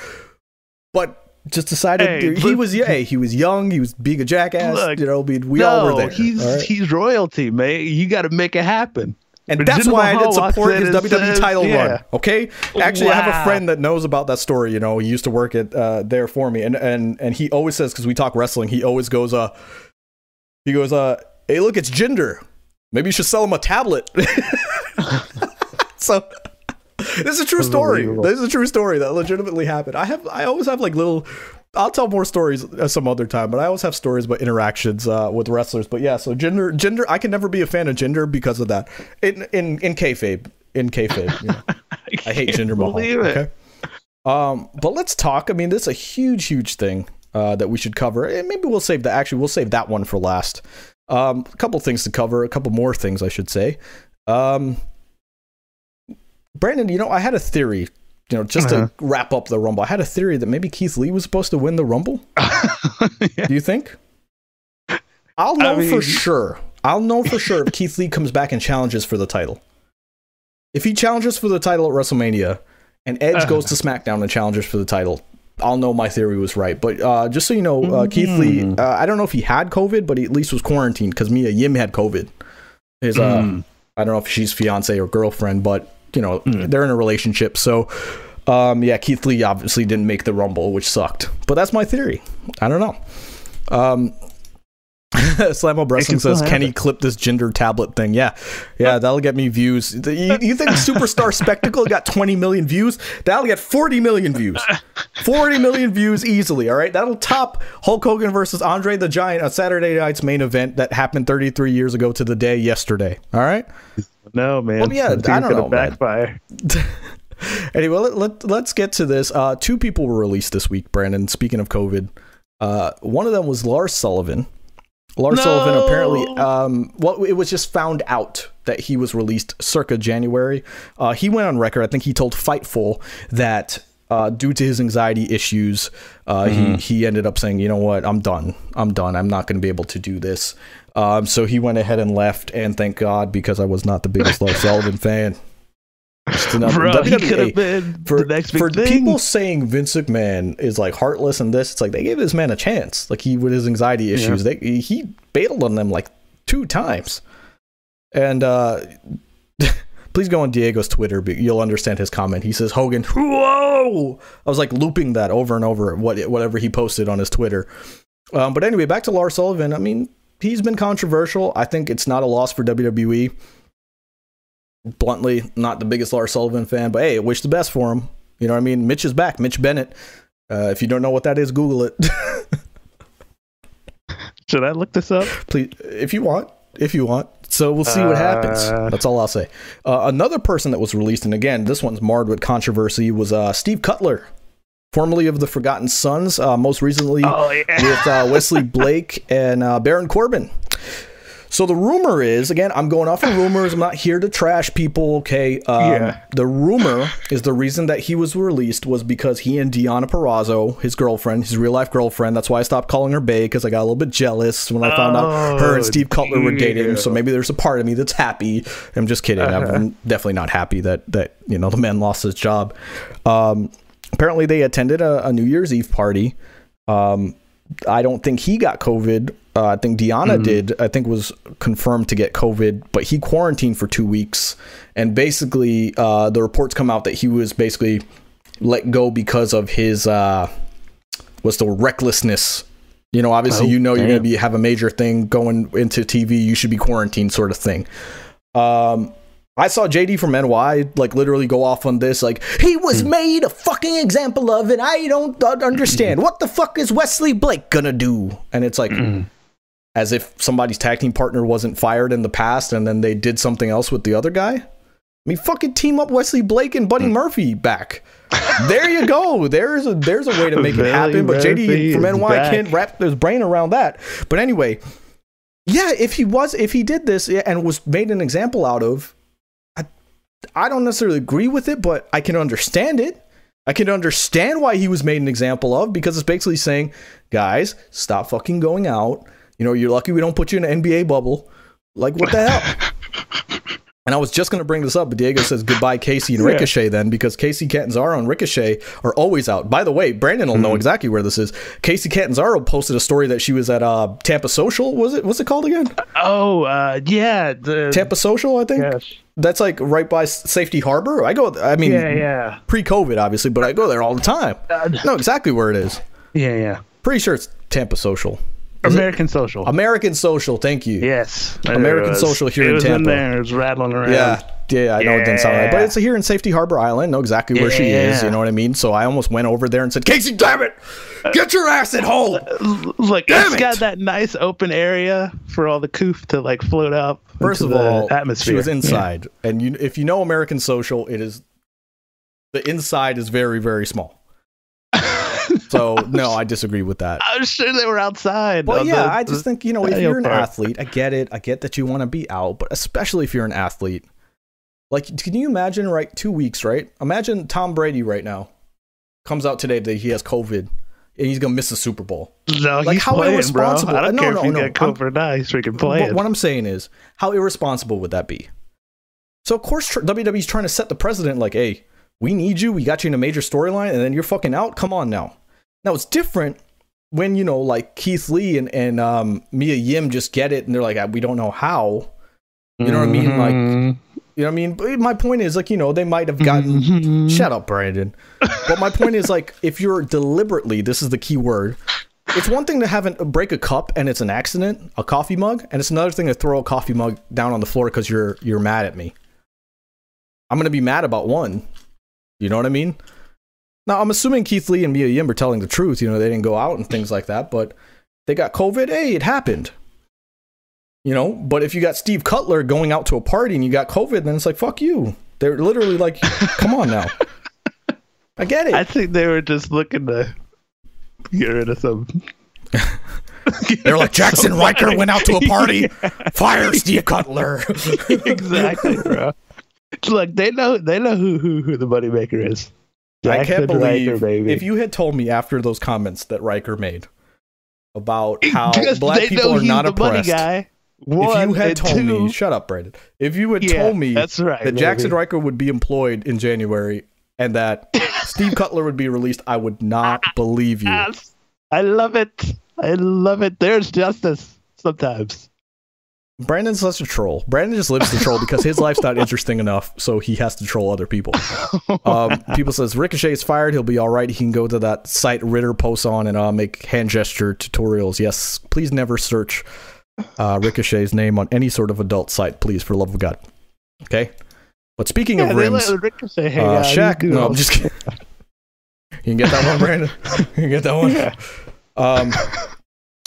But just decided hey, he was yeah he was young he was being a jackass look, you know we, we no, all were there he's right? he's royalty man you got to make it happen and that's why I did support his WWE says, title yeah. run. Okay, actually, wow. I have a friend that knows about that story. You know, he used to work at uh, there for me, and and and he always says because we talk wrestling, he always goes, uh, he goes, uh, hey, look, it's Jinder. Maybe you should sell him a tablet. so this is a true story. This is a true story that legitimately happened. I have, I always have like little. I'll tell more stories some other time, but I always have stories about interactions uh, with wrestlers. But yeah, so gender, Jinder, I can never be a fan of Jinder because of that. In in in kayfabe, in kayfabe, you know. I, I, hate Jinder Mahal. Okay. Um, but let's talk. I mean, this is a huge, huge thing uh, that we should cover. And maybe we'll save that. Actually, we'll save that one for last. Um, a couple things to cover, a couple more things, I should say. Um, Brandon, you know, I had a theory, you know, just uh-huh. to wrap up the Rumble. I had a theory that maybe Keith Lee was supposed to win the Rumble. yeah. Do you think? I'll know I mean... for sure. I'll know for sure if Keith Lee comes back and challenges for the title. If he challenges for the title at WrestleMania and Edge uh-huh. goes to SmackDown and challenges for the title, I'll know my theory was right. But uh, just so you know, uh, mm-hmm. Keith Lee, uh, I don't know if he had COVID, but he at least was quarantined because Mia Yim had COVID. His, uh, mm. I don't know if she's fiance or girlfriend, but you know mm. they're in a relationship. So, um, yeah, Keith Lee obviously didn't make the Rumble, which sucked. But that's my theory. I don't know. Um, Slamo says, "Can he clip this Jinder tablet thing?" Yeah, yeah, that'll get me views. You, you think Superstar Spectacle got 20 million views? That'll get 40 million views. 40 million views easily. All right, that'll top Hulk Hogan versus Andre the Giant on Saturday night's main event that happened 33 years ago to the day yesterday. All right. No man. Well, yeah, I don't know, backfire. anyway, let, let, let's get to this. Uh, two people were released this week, Brandon. Speaking of COVID, uh, one of them was Lars Sullivan. Lars no! Sullivan apparently, um, well, it was just found out that he was released circa January. Uh, he went on record. I think he told Fightful that uh, due to his anxiety issues, uh, mm-hmm. he he ended up saying, "You know what? I'm done. I'm done. I'm not going to be able to do this." Um, so he went ahead and left, and thank God because I was not the biggest Lars Sullivan fan. Bro, WWE, he could have been for, the next big for thing. people saying Vince McMahon is like heartless and this. It's like they gave this man a chance. Like he with his anxiety issues, yeah. they he bailed on them like two times. And uh please go on Diego's Twitter, but you'll understand his comment. He says Hogan, whoa! I was like looping that over and over what whatever he posted on his Twitter. Um, but anyway, back to Lars Sullivan. I mean, he's been controversial. I think it's not a loss for WWE bluntly, not the biggest Lars Sullivan fan, but hey, wish the best for him. You know what I mean? Mitch is back. Mitch Bennett. Uh, if you don't know what that is, Google it. Should I look this up? Please, if you want. If you want. So we'll see what happens. Uh, That's all I'll say. Uh, another person that was released, and again, this one's marred with controversy, was uh, Steve Cutler, formerly of the Forgotten Sons, uh, most recently oh, yeah. with uh, Wesley Blake and uh, Baron Corbin. So the rumor is, again, I'm going off of rumors. I'm not here to trash people. Okay. Um, yeah. The rumor is the reason that he was released was because he and Deonna Purrazzo, his girlfriend, his real life girlfriend. That's why I stopped calling her Bay because I got a little bit jealous when I found oh, out her and Steve Cutler were dating. So maybe there's a part of me that's happy. I'm just kidding. Uh-huh. I'm definitely not happy that that you know the man lost his job. Um, apparently, they attended a, a New Year's Eve party. Um, I don't think he got COVID. Uh, I think Deonna mm-hmm. did. I think was confirmed to get COVID, but he quarantined for two weeks. And basically, uh, the reports come out that he was basically let go because of his uh, was the recklessness. You know, obviously, oh, you know, damn. you're gonna be have a major thing going into TV. You should be quarantined, sort of thing. Um, I saw JD from NY like literally go off on this. Like he was mm. made a fucking example of, and I don't understand what the fuck is Wesley Blake gonna do. And it's like, mm. as if somebody's tag team partner wasn't fired in the past, and then they did something else with the other guy. I mean, fucking team up Wesley Blake and Buddy mm. Murphy back. there you go. There's a there's a way to make it happen. But JD from NY back. can't wrap his brain around that. But anyway, yeah, if he was if he did this and was made an example out of, I don't necessarily agree with it, but I can understand it. I can understand why he was made an example of because it's basically saying, guys, stop fucking going out. You know, you're lucky we don't put you in an NBA bubble. Like, what the hell? And I was just going to bring this up, but Diego says goodbye, Kacy and Ricochet, yeah. then, because Kacy Catanzaro and Ricochet are always out. By the way, Brandon will mm-hmm. know exactly where this is. Kacy Catanzaro posted a story that she was at uh, Tampa Social. Was it? What's it called again? Oh, uh, yeah, the Tampa Social, I think. Yes. That's like right by Safety Harbor. I go. I mean, yeah, yeah. Pre-COVID, obviously, but I go there all the time. Uh, know exactly where it is. Yeah, yeah. Pretty sure it's Tampa Social. American Social. American Social. Thank you. Yes. American Social here it in Tampa. In there, it was rattling around. Yeah. Yeah, I know it didn't sound right, but it's here in Safety Harbor Island. Know exactly where yeah. she is. You know what I mean? So I almost went over there and said, "Kacy, damn it, get your ass at home!" Look, damn it's it. got that nice open area for all the coof to like float up. First of all, atmosphere. She was inside, yeah. and you, if you know American Social, it is the inside is very very small. So no, I disagree with that. I'm sure they were outside. Well, yeah, the, I just think you know if you're an part. athlete, I get it. I get that you want to be out, but especially if you're an athlete, like can you imagine? Right, two weeks, right? Imagine Tom Brady right now comes out today that he has COVID and he's gonna miss the Super Bowl. No, like how playing, irresponsible. Bro. I don't no, care no, if no, get COVID or not. He's freaking playing. What I'm saying is, how irresponsible would that be? So of course WWE's trying to set the precedent. Like, hey, we need you. We got you in a major storyline, and then you're fucking out. Come on now. Now it's different when you know like Keith Lee and and um, Mia Yim just get it and they're like we don't know how. You know what I mean? Like mm-hmm. you know what I mean? But my point is like you know they might have gotten mm-hmm. shut up Brandon. but my point is like if you're deliberately this is the key word it's one thing to have an, break a cup and it's an accident, a coffee mug, and it's another thing to throw a coffee mug down on the floor because you're you're mad at me. I'm gonna be mad about one. You know what I mean? Now I'm assuming Keith Lee and Mia Yim are telling the truth. You know they didn't go out and things like that, but they got COVID. Hey, it happened. You know, but if you got Steve Cutler going out to a party and you got COVID, then it's like fuck you. They're literally like, come on now. I get it. I think they were just looking to get rid of some. They're like Jaxson Ryker went out to a party. Yeah. Fire Steve Cutler. exactly, bro. Look, they know they know who who, who the moneymaker is. I can't believe Ryker, if you had told me after those comments that Ryker made about how black people are not oppressed. guy. One, if you had told two, me, shut up, Brandon. If you had yeah, told me that's right, that maybe. Jaxson Ryker would be employed in January and that Steve Cutler would be released, I would not ah, believe you. Yes. I love it. I love it. There's justice sometimes. Brandon's such a troll. Brandon just lives to troll because his life's not interesting enough, so he has to troll other people. Um, people says Ricochet is fired. He'll be all right. He can go to that site Ritter posts on and uh, make hand gesture tutorials. Yes, please never search uh, Ricochet's name on any sort of adult site, please, for love of God. Okay. But speaking yeah, of rims, Ricochet, hey, uh, Shaq. No, I'm just kidding. you can get that one, Brandon. you can get that one. Yeah. Um,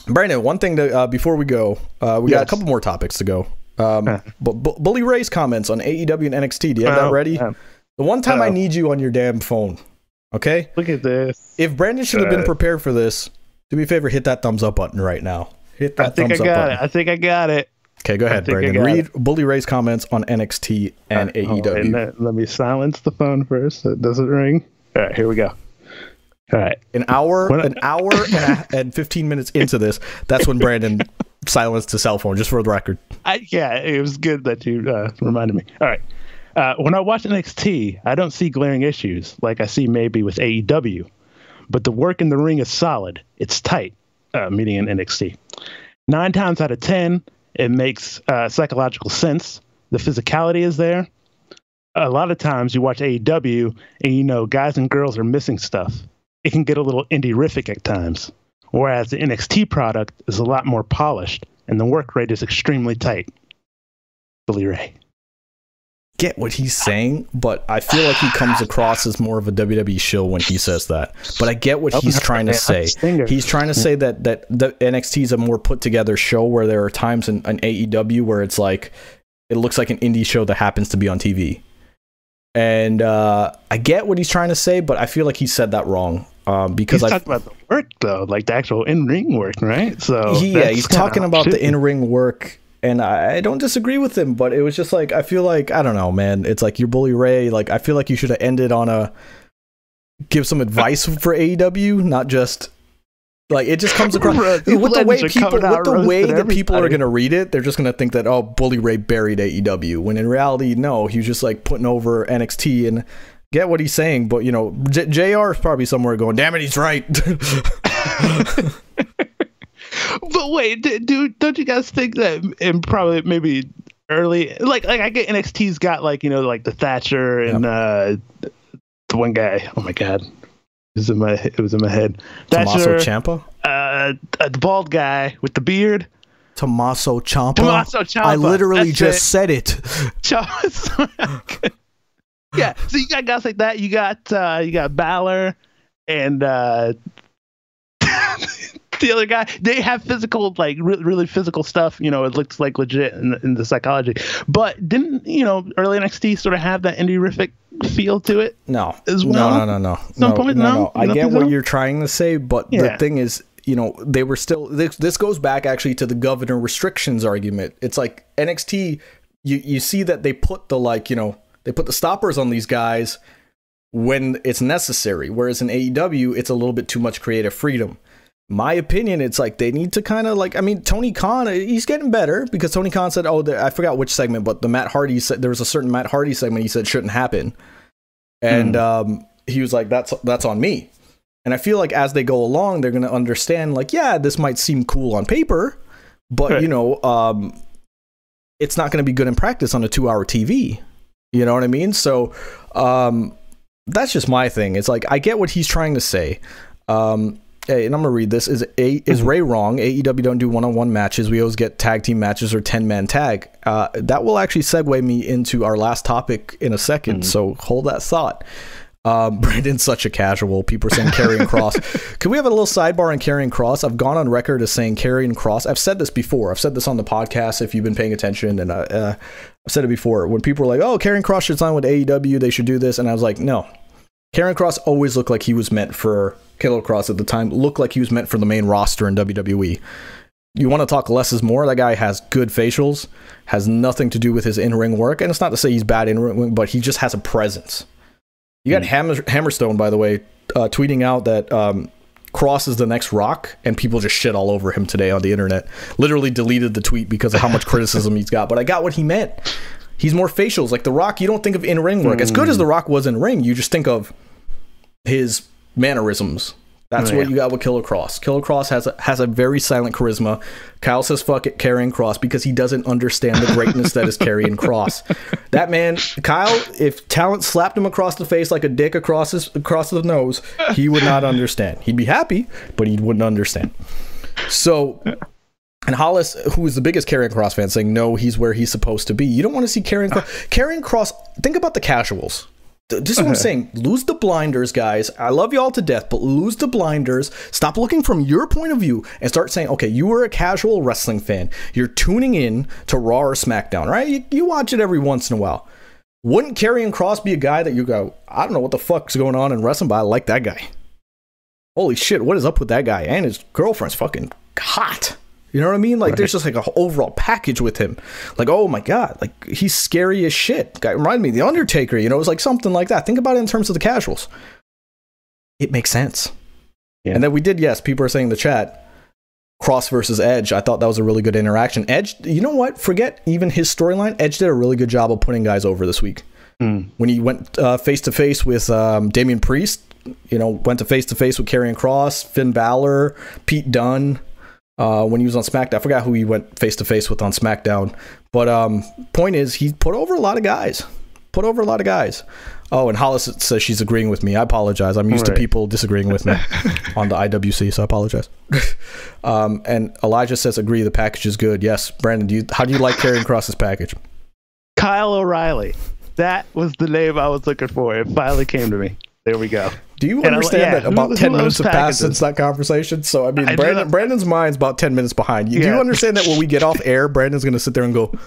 Brandon, one thing to uh, before we go, uh, we yes. got a couple more topics to go. Um, Bu- Bully Ray's comments on AEW and NXT. Do you have oh, that ready? The one time oh. I need you on your damn phone. Okay. Look at this. If Brandon should have been prepared for this, do me a favor, hit that thumbs up button right now. Hit that I think thumbs I got up it. I think I got it. Okay, go ahead, Brandon. Read it. Bully Ray's comments on NXT and right, AEW. Let, let me silence the phone first so it doesn't ring. All right, here we go. All right. An hour, an hour and, a, and 15 minutes into this, that's when Brandon silenced his cell phone, just for the record. I, yeah, it was good that you uh, reminded me. All right. Uh, when I watch NXT, I don't see glaring issues like I see maybe with AEW, but the work in the ring is solid. It's tight, uh, meaning in NXT. Nine times out of 10, it makes uh, psychological sense. The physicality is there. A lot of times you watch AEW and you know guys and girls are missing stuff it can get a little indie-rific at times. Whereas the NXT product is a lot more polished and the work rate is extremely tight. Bully Ray. Get what he's saying, but I feel like he comes across as more of a WWE show when he says that. But I get what he's trying to say. He's trying to say that that the NXT is a more put together show where there are times in, in AEW where it's like it looks like an indie show that happens to be on TV. And uh, I get what he's trying to say, but I feel like he said that wrong um, because he's talking about the work though, like the actual in ring work, right? So yeah, he's talking about shitty. the in ring work, and I, don't disagree with him, but it was just like I feel like I don't know, man. It's like you're Bully Ray. Like I feel like you should have ended on a give some advice for AEW, not just like it just comes across with the way people with the way that people are gonna read it. They're just gonna think that oh, Bully Ray buried AEW, when in reality, no, he was just like putting over NXT and get what he's saying, but you know, J- Jr. is probably somewhere going, "Damn it, he's right." but wait, dude, don't you guys think that in probably maybe early, like like I get NXT's got like you know like the Thatcher and yep. uh the one guy. Oh my god, it was in my it was in my head. Tommaso Ciampa, uh, uh, the bald guy with the beard. Tommaso Ciampa. Tommaso Ciampa. I literally That's just it. said it. Ciampa yeah. So you got guys like that. You got uh, you got Balor and uh, the other guy. They have physical, like re- really physical stuff. You know, it looks like legit in, in, the psychology. But didn't you know early NXT sort of have that indie feel to it? No, as well. No, no, no, no. Some no, point, no, no. no. I get what so? you're trying to say, but yeah. the thing is, you know, they were still. This, this goes back actually to the governor restrictions argument. It's like NXT. You you see that they put the like you know they put the stoppers on these guys when it's necessary. Whereas in AEW, it's a little bit too much creative freedom. My opinion, it's like they need to kind of like. I mean, Tony Khan, he's getting better because Tony Khan said, "Oh, the, I forgot which segment, but the Matt Hardy said there was a certain Matt Hardy segment he said shouldn't happen," and mm. um, he was like, "That's that's on me." And I feel like as they go along, they're going to understand, like, yeah, this might seem cool on paper, but right. you know, um, it's not going to be good in practice on a two-hour TV. You know what I mean? So um, that's just my thing. It's like I get what he's trying to say. Um, Hey, and I'm gonna read this. Is a is Ray wrong? AEW don't do one on one matches. We always get tag team matches or ten man tag. Uh, that will actually segue me into our last topic in a 2nd mm-hmm. So hold that thought. Um, Brandon's such a casual. People are saying Karrion Kross. Can we have a little sidebar on Karrion Kross? I've gone on record as saying Karrion Kross. I've said this before. I've said this on the podcast if you've been paying attention, and uh, uh, I've said it before. When people were like, "Oh, Karrion Kross should sign with AEW. They should do this," and I was like, "No." Karrion Kross always looked like he was meant for Killer Kross at the time. Looked like he was meant for the main roster in WWE. You want to talk less is more. That guy has good facials, has nothing to do with his in ring work, and it's not to say he's bad in ring, but he just has a presence you got mm. Hammer, Hammerstone, by the way, uh, tweeting out that um, Kross is the next Rock, and people just shit all over him today on the internet. Literally deleted the tweet because of how much criticism he's got. But I got what he meant. He's more facials. Like The Rock, you don't think of in ring work. Mm. As good as The Rock was in ring, you just think of his mannerisms that's oh, what you got with Killer Kross. Killer Kross has a, has a very silent charisma. Kyle says fuck it, Karrion Kross because he doesn't understand the greatness that is Karrion Kross. That man, Kyle, if talent slapped him across the face like a dick across his across the nose, he would not understand. He'd be happy, but he wouldn't understand. So and Hollis, who is the biggest Karrion Kross fan, saying no, he's where he's supposed to be. You don't want to see Karrion Kross. Karrion Kross. Think about the casuals. This is what I'm saying. Lose the blinders, guys. I love you all to death, but lose the blinders. Stop looking from your point of view and start saying, okay, you are a casual wrestling fan. You're tuning in to Raw or SmackDown, right? You, you watch it every once in a while. Wouldn't Karrion Kross be a guy that you go, I don't know what the fuck's going on in wrestling, but I like that guy. Holy shit, what is up with that guy? And his girlfriend's fucking hot. You know what I mean? Like, right. there's just like an overall package with him. Like, oh my god, like he's scary as shit. Guy reminded me the Undertaker. You know, it was like something like that. Think about it in terms of the casuals. It makes sense. Yeah. And then we did. Yes, people are saying in the chat. Kross versus Edge. I thought that was a really good interaction. Edge, you know what? Forget even his storyline. Edge did a really good job of putting guys over this week. Mm. When he went face to face with um, Damian Priest, you know, went to face to face with Karrion Kross, Finn Balor, Pete Dunne uh, when he was on SmackDown. I forgot who he went face to face with on SmackDown. But um, point is, he put over a lot of guys. Put over a lot of guys. Oh, and Hollis says she's agreeing with me. I apologize. I'm used right. to people disagreeing with me on the IWC, so I apologize. um, and Elijah says, agree, the package is good. Yes, Brandon, do you, how do you like Karrion Kross's package? Kyle O'Reilly. That was the name I was looking for. It finally came to me. There we go. Do you and understand yeah, that about who, 10 who minutes have passed since that conversation? So, I mean, I Brandon, Brandon's mind's about 10 minutes behind. You, yeah. Do you understand that when we get off air, Brandon's going to sit there and go,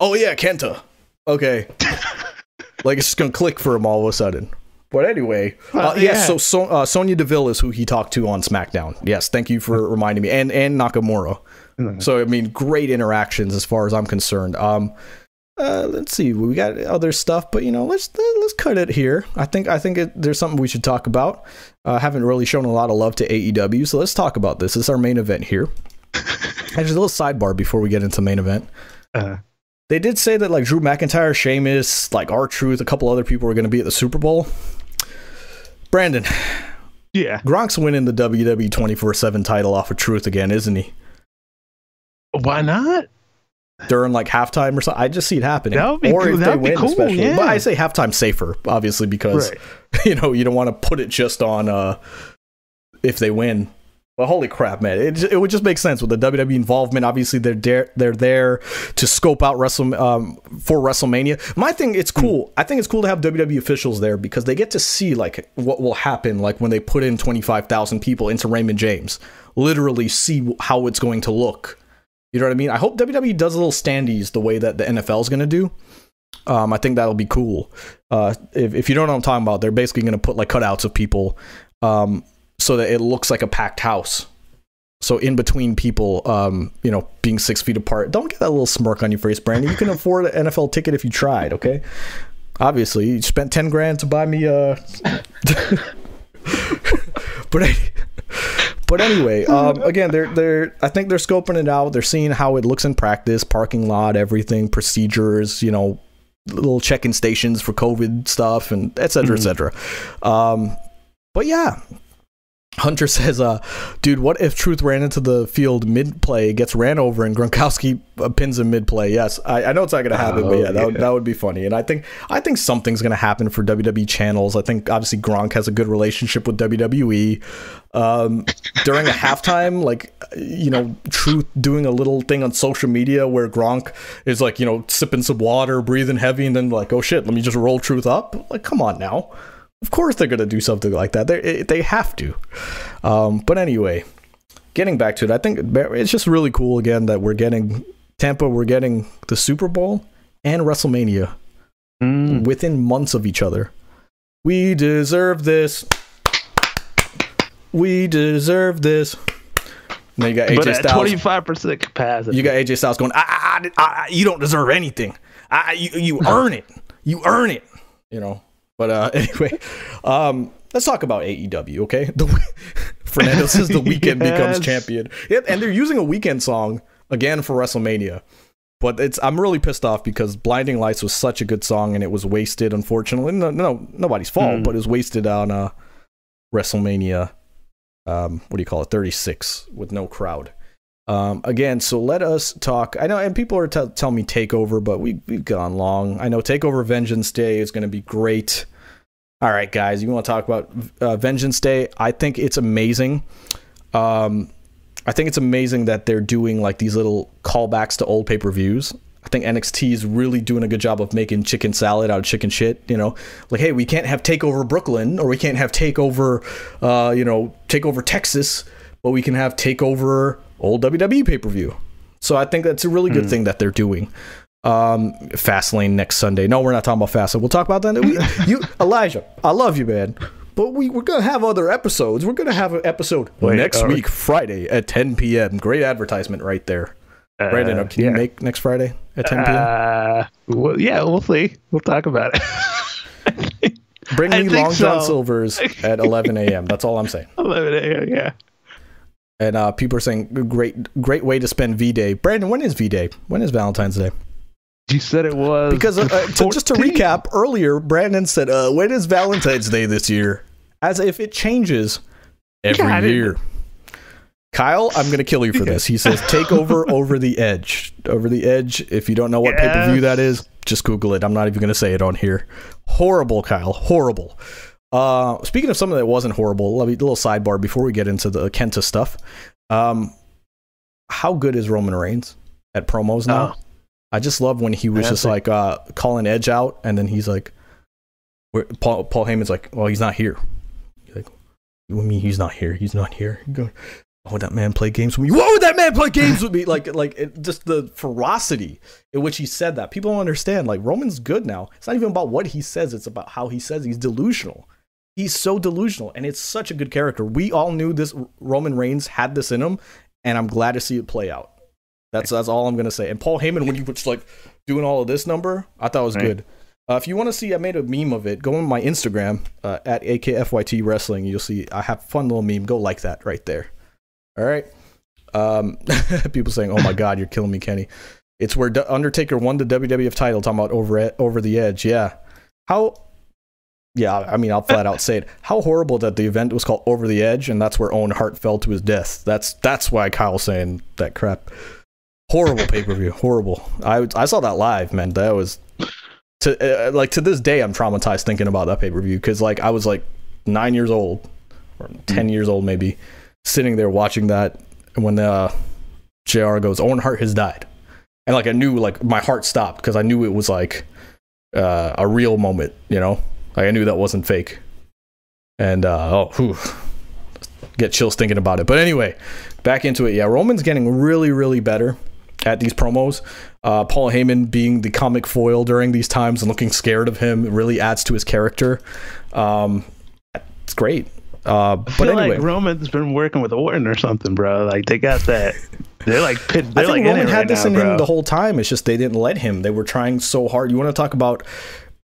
oh, yeah, Kenta. Okay. like, it's just going to click for him all of a sudden. But anyway, uh, yes. Yeah, so, so uh, Sonya Deville is who he talked to on SmackDown. Yes, thank you for reminding me, and and Nakamura. Mm-hmm. So I mean, great interactions as far as I'm concerned. Um, uh, let's see, we got other stuff, but you know, let's let's cut it here. I think I think it, there's something we should talk about. Uh, haven't really shown a lot of love to AEW, so let's talk about this. This is our main event here. just a little sidebar before we get into main event. Uh-huh. They did say that like Drew McIntyre, Sheamus, like R-Truth, a couple other people are going to be at the Super Bowl. Brandon, yeah, Gronk's winning the WWE 24/7 title off of Truth again, isn't he? Why not? During like halftime or something. I just see it happening. That would be or cool. if they win, cool, especially. Yeah. But I say halftime safer, obviously, because right. you know you don't want to put it just on uh if they win. But holy crap, man! It, it would just make sense with the WWE involvement. Obviously, they're there, they're there to scope out Wrestle um, for WrestleMania. My thing, it's hmm. cool. I think it's cool to have WWE officials there because they get to see like what will happen, like when they put in twenty five thousand people into Raymond James. Literally, see how it's going to look you know what I mean? I hope WWE does a little standees the way that the NFL is going to do. Um, I think that'll be cool. Uh, if, if you don't know what I'm talking about, they're basically going to put like cutouts of people um, so that it looks like a packed house. So in between people, um, you know, being six feet apart. Don't get that little smirk on your face, Brandon. You can afford an NFL ticket if you tried. Okay. Obviously, you spent ten grand to buy me a. but but anyway, um, again, they're they're I think they're scoping it out. They're seeing how it looks in practice, parking lot, everything, procedures, you know, little check-in stations for COVID stuff, and et cetera, mm-hmm. et cetera. Um, but yeah, Hunter says, uh, dude, what if Truth ran into the field mid play, gets ran over, and Gronkowski uh, pins him mid play? Yes, I, I, know it's not going to happen, oh, but yeah, that, Would, that would be funny. And I think I think something's going to happen for WWE channels. I think obviously Gronk has a good relationship with WWE. Um, during a halftime, like you know, Truth doing a little thing on social media where Gronk is like, you know, sipping some water, breathing heavy, and then like, oh shit, let me just roll Truth up. Like, come on now. Of course they're going to do something like that. They they have to. Um, but anyway, getting back to it, I think it's just really cool again that we're getting Tampa, we're getting the Super Bowl and WrestleMania mm. within months of each other. We deserve this. We deserve this. And then you got AJ but Styles. Twenty five percent capacity. You got AJ Styles going. I, I, I, you don't deserve anything. I, you, you earn it. You earn it. You know. But uh, anyway, um, let's talk about AEW, okay? The, Fernando says the Weeknd yes. becomes champion. Yep, and they're using a Weeknd song again for WrestleMania. But it's I'm really pissed off because Blinding Lights was such a good song and it was wasted, unfortunately. No, no nobody's fault, mm. but it was wasted on uh, WrestleMania. Um, what do you call it? 36 with no crowd. Um, again, so let us talk. I know, and people are t- telling me Takeover, but we we've gone long. I know Takeover Vengeance Day is going to be great. All right, guys, you want to talk about uh, Vengeance Day? I think it's amazing. Um, I think it's amazing that they're doing like these little callbacks to old pay per views. I think NXT is really doing a good job of making chicken salad out of chicken shit. You know, like hey, we can't have Takeover Brooklyn or we can't have Takeover, uh, you know, Takeover Texas, but we can have Takeover old WWE pay per view. So I think that's a really good mm. thing that they're doing. Um, Fastlane next Sunday. No, we're not talking about Fastlane. We'll talk about that. We, you, Elijah, I love you, man. But we, we're going to have other episodes. We're going to have an episode Wait, next week, Friday at 10 p.m. Great advertisement right there. Uh, Brandon, can yeah. you make next Friday at 10 p.m.? Uh, well, yeah, we'll see. We'll talk about it. Bring me Long so. John Silver's at 11 a.m. That's all I'm saying. 11 a.m., yeah. And uh, people are saying great, great way to spend V Day. Brandon, when is V Day? When is Valentine's Day? You said it was because uh, to, just to recap earlier, Brandon said, uh, "When is Valentine's Day this year?" As if it changes every yeah, year. Kyle, I'm gonna kill you for this. He says, "Take over over the edge, over the edge." If you don't know what yes. pay per view that is, just Google it. I'm not even gonna say it on here. Horrible, Kyle. Horrible. Uh, speaking of something that wasn't horrible, a little sidebar before we get into the Kenta stuff. Um, how good is Roman Reigns at promos now? Oh. I just love when he was just like uh, calling Edge out, and then he's like, Paul, Paul Heyman's like, well, he's not here. He's like, what mean he's not here? He's not here. Going, oh, would that man play games with me? What would that man play games with me? Like, like it, just the ferocity in which he said that. People don't understand. Like Roman's good now. It's not even about what he says. It's about how he says he's delusional. He's so delusional, and it's such a good character. We all knew this Roman Reigns had this in him, and I'm glad to see it play out. That's that's all I'm gonna say. And Paul Heyman, when he was like doing all of this number, I thought was right. good. Uh, if you want to see, I made a meme of it. Go on my Instagram uh, at akfyt wrestling. You'll see I have fun little meme. Go like that right there. All right. Um, people saying, "Oh my God, you're killing me, Kenny." It's where D- Undertaker won the WWF title. Talking about over over the edge. Yeah. How yeah, I mean, I'll flat out say it. How horrible that the event was called Over the Edge, and that's where Owen Hart fell to his death. That's that's why Kyle's saying that crap. Horrible pay per view, horrible. I I saw that live, man. That was to uh, like to this day, I'm traumatized thinking about that pay per view because like I was like nine years old or ten years old maybe, sitting there watching that, and when the uh, Jr. goes, Owen Hart has died, and like I knew like my heart stopped because I knew it was like uh, a real moment, you know like I knew that wasn't fake. And uh, oh, whew, get chills thinking about it. But anyway, back into it. Yeah, Roman's getting really, really better at these promos. Uh, Paul Heyman being the comic foil during these times and looking scared of him really adds to his character. Um, it's great. Uh, but I feel anyway, like Roman's been working with Orton or something, bro. Like they got that. They're like They're I think like Roman had right this now, in bro. him the whole time. It's just they didn't let him. They were trying so hard. You want to talk about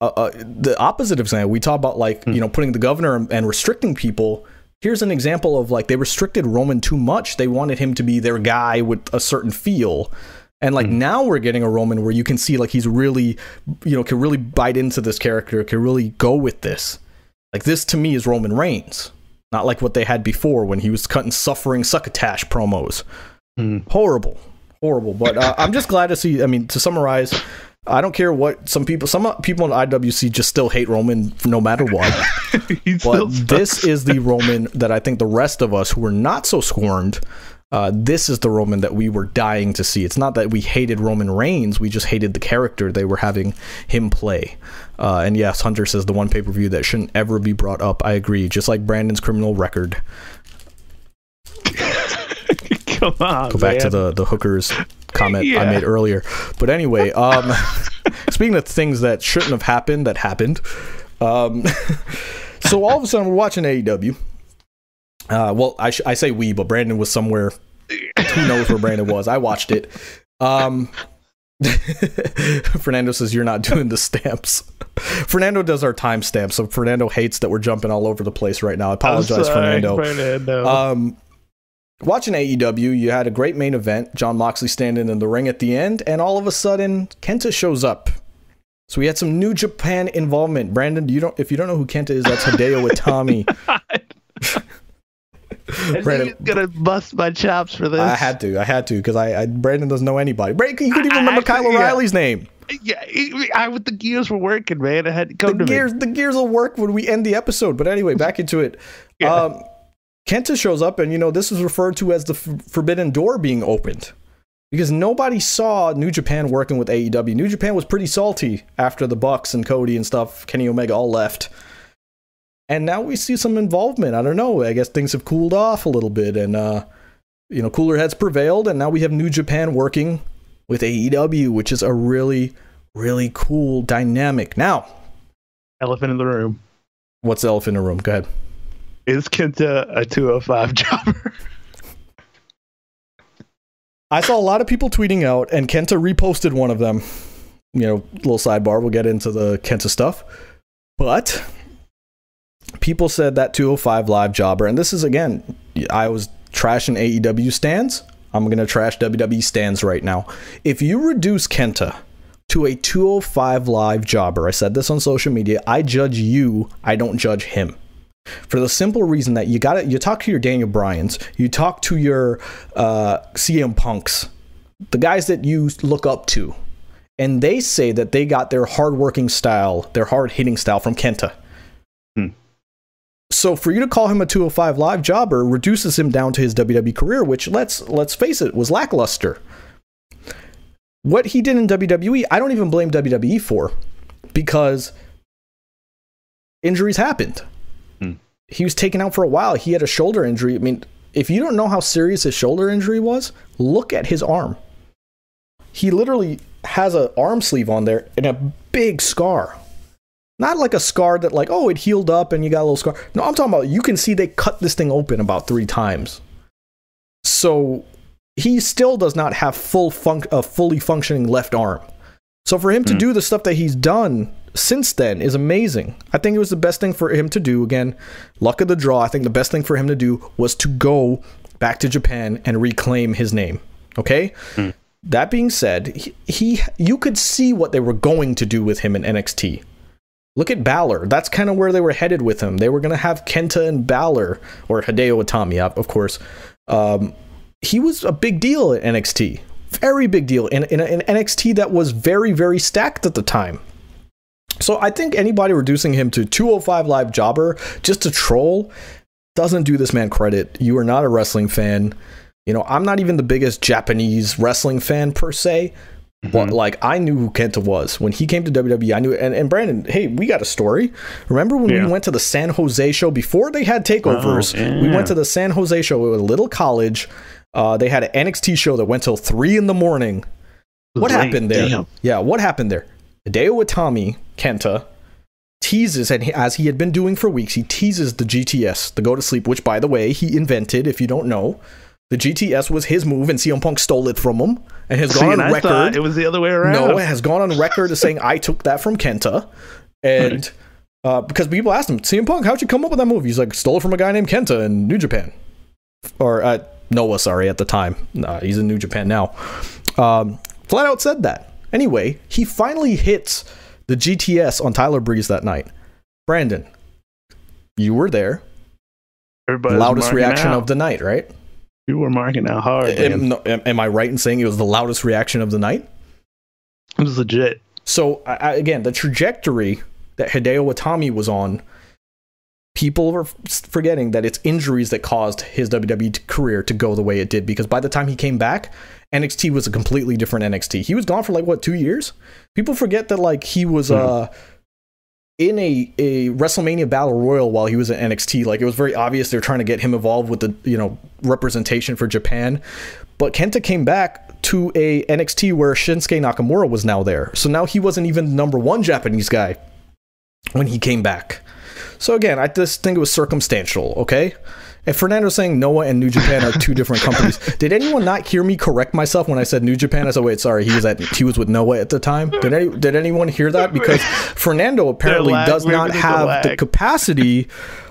uh, uh, the opposite of saying we talk about like mm. you know putting the governor and, and restricting people here's an example of like they restricted roman too much they wanted him to be their guy with a certain feel and like mm. now we're getting a roman where you can see like he's really you know can really bite into this character can really go with this like this to me is roman reigns not like what they had before when he was cutting suffering succotash promos. Mm. Horrible, horrible. But uh, I'm just glad to see. I mean, to summarize, I don't care what some people, some people in IWC just still hate Roman no matter what. but this is the Roman that I think the rest of us who were not so scorned uh, this is the Roman that we were dying to see. It's not that we hated Roman Reigns, we just hated the character they were having him play. Uh, and yes, Hunter says the one pay per view that shouldn't ever be brought up. I agree, just like Brandon's criminal record. Come on. Go back man. to the, the hookers comment yeah. I made earlier. But anyway, um, speaking of things that shouldn't have happened, that happened. Um, so all of a sudden, we're watching AEW. Uh, well, I, sh- I say we, but Brandon was somewhere. Who knows where Brandon was? I watched it. Um, Fernando says you're not doing the stamps. Fernando does our timestamps, so Fernando hates that we're jumping all over the place right now. I apologize, sorry, Fernando. Fernando. Um, watching AEW, you had a great main event. Jon Moxley standing in the ring at the end, and all of a sudden, Kenta shows up. So we had some New Japan involvement. Brandon, you don't if you don't know who Kenta is, that's Hideo Itami. Brandon gonna bust my chops for this. I had to. I had to because I, I, Brandon doesn't know anybody. Brandon, you couldn't even remember Kyle O'Reilly's yeah. name. Yeah, I with the gears were working, man. I had to come the to gears. Me. The gears will work when we end the episode. But anyway, back into it. Yeah. Um, Kenta shows up, and you know this is referred to as the f- forbidden door being opened because nobody saw New Japan working with AEW. New Japan was pretty salty after the Bucks and Cody and stuff. Kenny Omega all left and now we see some involvement. I don't know. I guess things have cooled off a little bit, and uh, you know, cooler heads prevailed, and now we have New Japan working with AEW, which is a really, really cool dynamic. Now, elephant in the room. What's the elephant in the room? Go ahead. Is Kenta a 205 jobber? I saw a lot of people tweeting out, and Kenta reposted one of them. You know, little sidebar. We'll get into the Kenta stuff, but people said that 205 live jobber, and this is again, I was trashing AEW stands. I'm to trash WWE stands right now. If you reduce Kenta to a 205 live jobber, I said this on social media, I judge you, I don't judge him. For the simple reason that you got to you talk to your Daniel Bryans, you talk to your uh, CM Punks, the guys that you look up to, and they say that they got their hardworking style, their hard hitting style from Kenta. So for you to call him a 205 live jobber reduces him down to his WWE career, which let's let's face it was lackluster. What he did in WWE, I don't even blame WWE for because injuries happened. Hmm. He was taken out for a while. He had a shoulder injury. I mean, if you don't know how serious his shoulder injury was, look at his arm. He literally has an arm sleeve on there and a big scar not like a scar that like, oh, it healed up and you got a little scar. No, I'm talking about you can see they cut this thing open about three times. So he still does not have full fun- a fully functioning left arm. So for him to mm. do the stuff that he's done since then is amazing. I think it was the best thing for him to do. Again, luck of the draw. I think the best thing for him to do was to go back to Japan and reclaim his name. Okay? Mm. That being said, he, he you could see what they were going to do with him in NXT. Look at Balor. That's kind of where they were headed with him. They were going to have Kenta and Balor, or Hideo Itami, of course. Um, he was a big deal at NXT. Very big deal in, in, in NXT that was very, very stacked at the time. So I think anybody reducing him to 205 live jobber just to troll doesn't do this man credit. You are not a wrestling fan. You know, I'm not even the biggest Japanese wrestling fan per se, Mm-hmm. like I knew who Kenta was when he came to WWE. I knew, and, and Brandon, hey, we got a story. Remember when yeah. we went to the San Jose show before they had takeovers? Oh, yeah. We went to the San Jose show. It was a little college. Uh, they had an NXT show that went till three in the morning. What late. happened there? Damn. Yeah, what happened there? Hideo Itami, Kenta, teases, and as he had been doing for weeks, he teases the GTS, the go to sleep, which, by the way, he invented, if you don't know. The GTS was his move, and CM Punk stole it from him, and has gone on record. It was the other way around. No, it has gone on record as saying I took that from Kenta, and uh, because people asked him, CM Punk, how'd you come up with that move? He's like, stole it from a guy named Kenta in New Japan, or uh, Noah, sorry, at the time. Uh, he's in New Japan now. Um, flat out said that. Anyway, he finally hits the GTS on Tyler Breeze that night. Brandon, you were there. Everybody's loudest reaction out. of the night, right? You were marking out hard. Am, am, am, I right in saying it was the loudest reaction of the night? It was legit. So I, again, the trajectory that Hideo Itami was on, people were forgetting that it's injuries that caused his WWE career to go the way it did. Because by the time he came back, NXT was a completely different NXT. He was gone for like what two years. People forget that like he was mm-hmm. uh in a, a WrestleMania Battle Royal while he was at NXT. Like it was very obvious they're trying to get him involved with the you know representation for Japan. But Kenta came back to a NXT where Shinsuke Nakamura was now there. So now he wasn't even the number one Japanese guy when he came back. So again, I just think it was circumstantial, okay? If Fernando's saying Noah and New Japan are two different companies, did anyone not hear me correct myself when I said New Japan? I said, wait, sorry, he was at he was with Noah at the time. Did any, did anyone hear that? Because Fernando apparently lag, does not have the, the capacity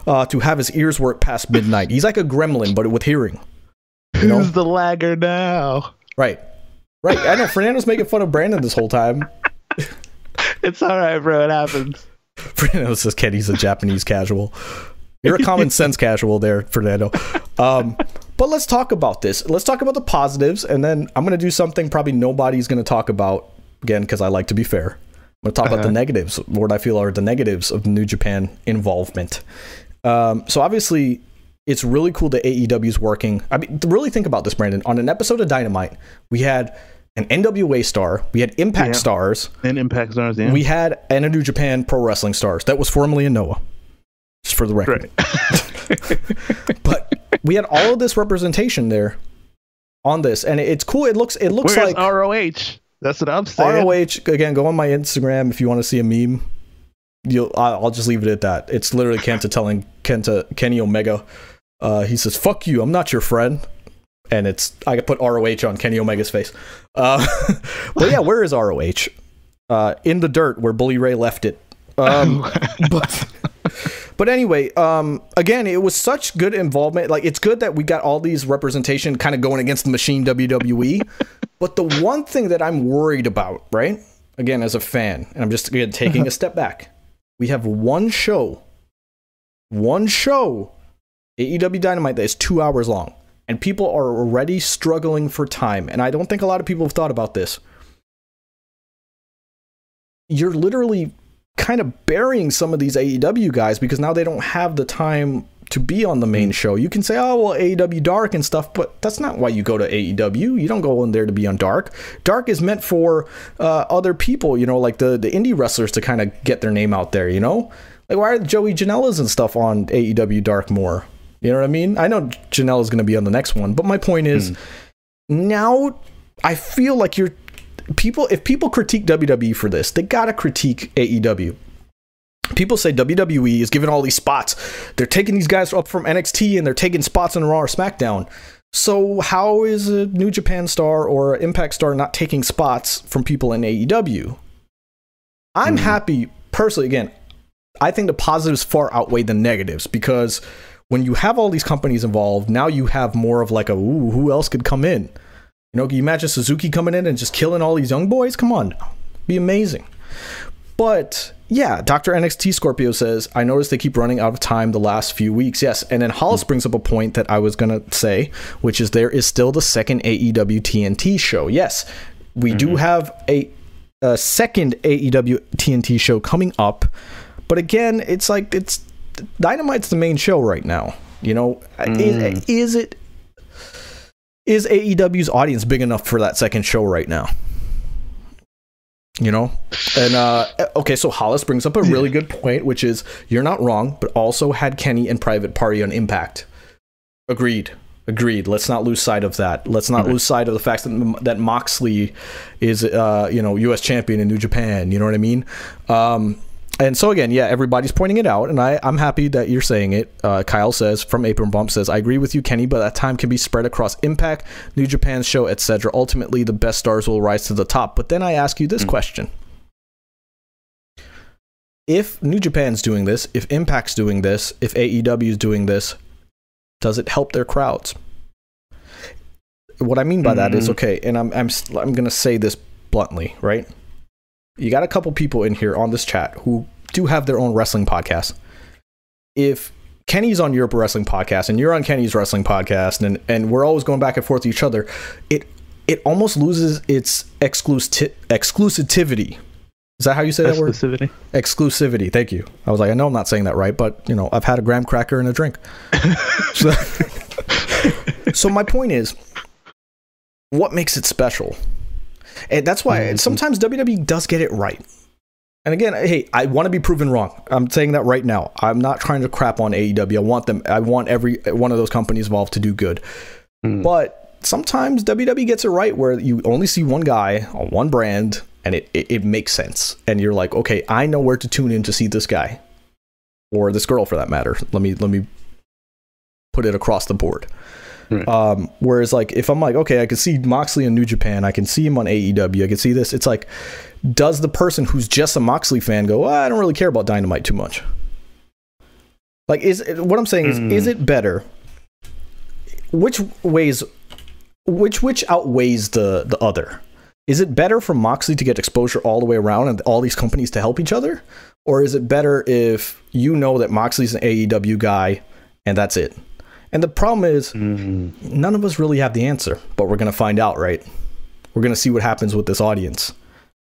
uh, to have his ears work past midnight. He's like a gremlin, but with hearing. You know? Who's the lagger now? Right, right. I know Fernando's making fun of Brandon this whole time. it's all right, bro. It happens. Fernando says Kenny's a Japanese casual. You're a common sense casual there, Fernando. Um, but let's talk about this. Let's talk about the positives, and then I'm going to do something probably nobody's going to talk about again because I like to be fair. I'm going to talk uh-huh. about the uh-huh. negatives, what I feel are the negatives of New Japan involvement. Um, so obviously, it's really cool that AEW is working. I mean, really think about this, Brandon. On an episode of Dynamite, we had an NWA star, we had Impact yeah. stars, and Impact stars. Yeah. We had and a New Japan Pro Wrestling stars. That was formerly in Noah just for the record. Right. but we had all of this representation there on this, and it's cool. It looks it looks Where's like ROH. That's what I'm saying. ROH again. Go on my Instagram if you want to see a meme. You'll I'll just leave it at that. It's literally Kenta telling Kenta Kenny Omega. Uh, he says, "Fuck you. I'm not your friend." And it's I put ROH on Kenny Omega's face. Uh, but yeah, where is ROH? Uh, in the dirt where Bully Ray left it. Um, but but anyway, um, again, it was such good involvement. Like, it's good that we got all these representation kind of going against the machine WWE. but the one thing that I'm worried about, right? Again, as a fan, and I'm just again taking a step back. We have one show, one show, AEW Dynamite that is two hours long, and people are already struggling for time. And I don't think a lot of people have thought about this. You're literally kind of burying some of these AEW guys because now they don't have the time to be on the main show. You can say, oh, well, AEW Dark and stuff, but that's not why you go to AEW. You don't go in there to be on Dark. Dark is meant for uh, other people, you know, like the, the indie wrestlers to kind of get their name out there, you know? Like, why are Joey Janela's and stuff on AEW Dark more? You know what I mean? I know Janela's going to be on the next one, but my point is hmm. now I feel like you're people if people critique WWE for this, they gotta critique AEW. People say WWE is giving all these spots. They're taking these guys up from NXT and they're taking spots on Raw or SmackDown. So how is a New Japan star or Impact star not taking spots from people in AEW? I'm mm happy personally. Again, I think the positives far outweigh the negatives because when you have all these companies involved, now you have more of like a ooh, who else could come in? You know, can you imagine Suzuki coming in and just killing all these young boys? Come on, be amazing. But yeah, Dr. NXT Scorpio says, I noticed they keep running out of time the last few weeks. Yes. And then Hollis mm brings up a point that I was going to say, which is there is still the second AEW TNT show. Yes, we mm-hmm. do have a, a second AEW TNT show coming up. But again, it's like, it's Dynamite's the main show right now. You know, mm. is, is it is AEW's audience big enough for that second show right now? You know? And uh okay, so Hollis brings up a really good point, which is you're not wrong, but also had Kenny and Private Party on Impact. Agreed. Agreed. Let's not lose sight of that. Let's not lose sight of the fact that that Moxley is, uh, you know, U.S. champion in New Japan. You know what I mean? Um, and so again, yeah, everybody's pointing it out, and I, I'm happy that you're saying it. Uh, Kyle says from Apron Bump says, I agree with you, Kenny, but that time can be spread across Impact, New Japan's show, etc. Ultimately, the best stars will rise to the top. But then I ask you this mm. question: If New Japan's doing this, if Impact's doing this, if AEW is doing this, does it help their crowds? What I mean by mm. that is hmm. okay, and I'm I'm I'm gonna say this bluntly, right? You got a couple people in here on this chat who do have their own wrestling podcast. If Kenny's on Europe Wrestling Podcast and you're on Kenny's Wrestling Podcast and and we're always going back and forth with each other, it it almost loses its exclusi- exclusivity. Is that how you say that word? Exclusivity. Exclusivity. Thank you. I was like, I know I'm not saying that right, but you know, I've had a graham cracker and a drink. so, so my point is, what makes it special? And that's why mm-hmm. sometimes WWE does get it right. And again, hey, I want to be proven wrong. I'm saying that right now. I'm not trying to crap on AEW. I want them. I want every one of those companies involved to do good. Mm. But sometimes WWE gets it right, where you only see one guy on one brand, and it, it, it makes sense. And you're like, okay, I know where to tune in to see this guy or this girl, for that matter. Let me let me put it across the board. Right. Um, whereas like if I'm like, okay, I can see Moxley in New Japan, I can see him on AEW, I can see this. It's like, does the person who's just a Moxley fan go, I don't really care about Dynamite too much? Like, is what I'm saying is, mm. is it better? Which ways, which which outweighs the the other? Is it better for Moxley to get exposure all the way around and all these companies to help each other, or is it better if you know that Moxley's an AEW guy and that's it? And the problem is, mm-hmm. none of us really have the answer, but we're going to find out, right? We're going to see what happens with this audience.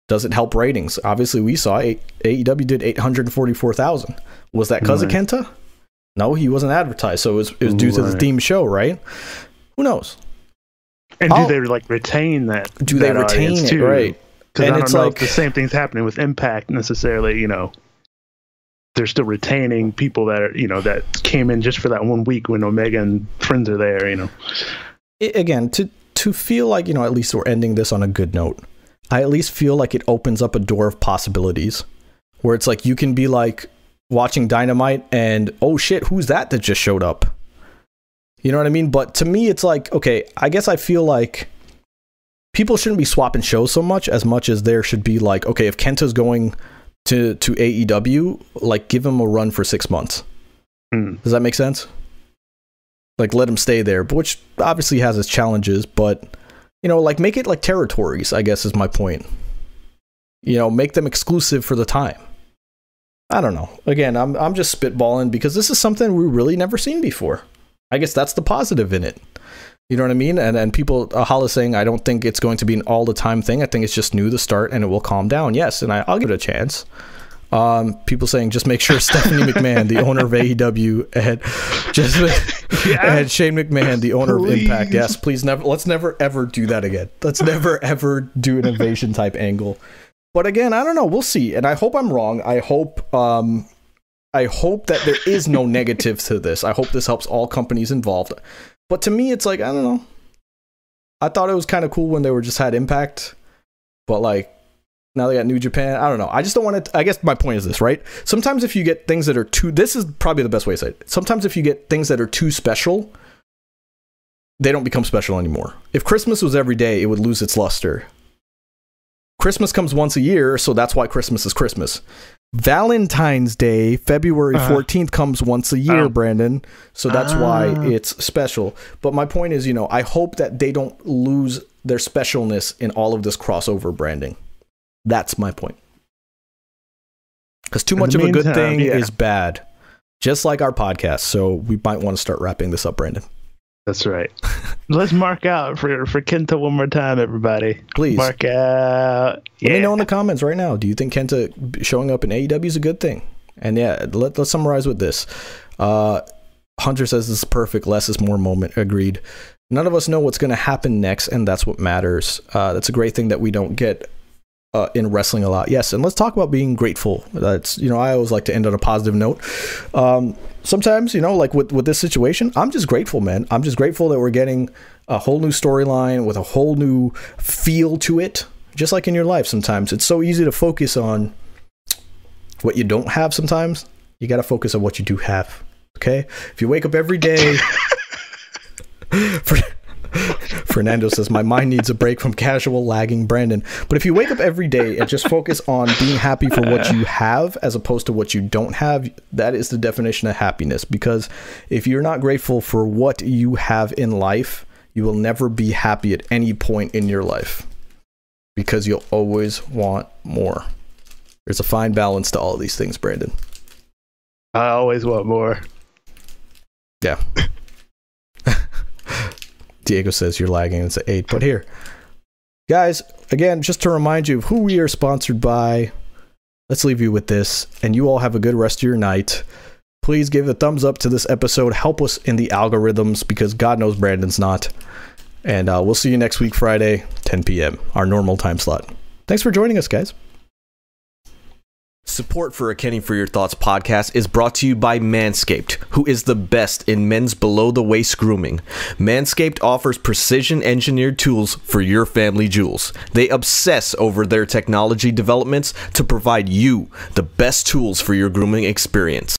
Does it help ratings? Obviously, we saw AEW did 844,000. Was that because right. of Kenta? No, he wasn't advertised, so it was, it was due right. to the theme show, right? Who knows? And I'll, do they like retain that? Do that they retain it? Too? Right. Because I don't know like, if the same thing's happening with Impact necessarily. You know, they're still retaining people that are you know that came in just for that one week when Omega and friends are there. You know, it, again to to feel like you know at least we're ending this on a good note. I at least feel like it opens up a door of possibilities where it's like you can be like watching Dynamite and oh shit, who's that that just showed up? You know what I mean? But to me, it's like okay, I guess I feel like people shouldn't be swapping shows so much as much as there should be like okay, if Kenta's going to to AEW, like give him a run for six months. Mm. Does that make sense? Like let him stay there, which obviously has its challenges, but you know, like make it like territories. I guess is my point. You know, make them exclusive for the time. I don't know. Again, I'm I'm just spitballing because this is something we really never seen before. I guess that's the positive in it. You know what I mean? And and people, uh, Hollis saying, I don't think it's going to be an all the time thing. I think it's just new to start and it will calm down. Yes, and I, will give it a chance. Um, people saying just make sure Stephanie McMahon, the owner of AEW, and just yeah. and Shane McMahon, the owner please. of Impact. Yes, please never. Let's never ever do that again. Let's never ever do an invasion type angle. But again, I don't know. We'll see. And I hope I'm wrong. I hope. Um, I hope that there is no negative to this. I hope this helps all companies involved. But to me, it's like, I don't know. I thought it was kind of cool when they were just had impact, but like now they got New Japan. I don't know. I just don't want to. I guess my point is this, right? Sometimes if you get things that are too, this is probably the best way to say it. Sometimes if you get things that are too special, they don't become special anymore. If Christmas was every day, it would lose its luster. Christmas comes once a year, so that's why Christmas is Christmas. Valentine's Day, February uh-huh. 14th, comes once a year, oh. Brandon. So that's why ah. it's special. But my point is, you know, I hope that they don't lose their specialness in all of this crossover branding. That's my point. Because too much of meantime, a good thing yeah. is bad, just like our podcast. So we might want to start wrapping this up, Brandon. That's right. Let's mark out for for Kenta one more time, everybody. Please mark out. Yeah. Let me know in the comments right now. Do you think Kenta showing up in AEW is a good thing? And yeah, let, let's summarize with this. Uh, Hunter says this is perfect. Less is more moment. Agreed. None of us know what's going to happen next, and that's what matters. Uh, that's a great thing that we don't get uh, in wrestling a lot. Yes, and let's talk about being grateful. That's you know I always like to end on a positive note. Um, sometimes you know like with with this situation, I'm just grateful, man. I'm just grateful that we're getting a whole new storyline with a whole new feel to it. Just like in your life, sometimes it's so easy to focus on what you don't have. Sometimes you got to focus on what you do have. Okay, if you wake up every day. for, Fernando says, My mind needs a break from casual lagging Brandon. But if you wake up every day and just focus on being happy for what you have as opposed to what you don't have, that is the definition of happiness. Because if you're not grateful for what you have in life, you will never be happy at any point in your life because you'll always want more. There's a fine balance to all these things, Brandon. I always want more. Yeah. Diego says you're lagging. It's an eight, but here, guys. Again, just to remind you of who we are sponsored by. Let's leave you with this, and you all have a good rest of your night. Please give a thumbs up to this episode. Help us in the algorithms because God knows Brandon's not. And uh, we'll see you next week, Friday, 10 p.m., our normal time slot. Thanks for joining us, guys. Support for a Kenny for Your Thoughts podcast is brought to you by Manscaped, who is the best in men's below the waist grooming. Manscaped offers precision engineered tools for your family jewels. They obsess over their technology developments to provide you the best tools for your grooming experience.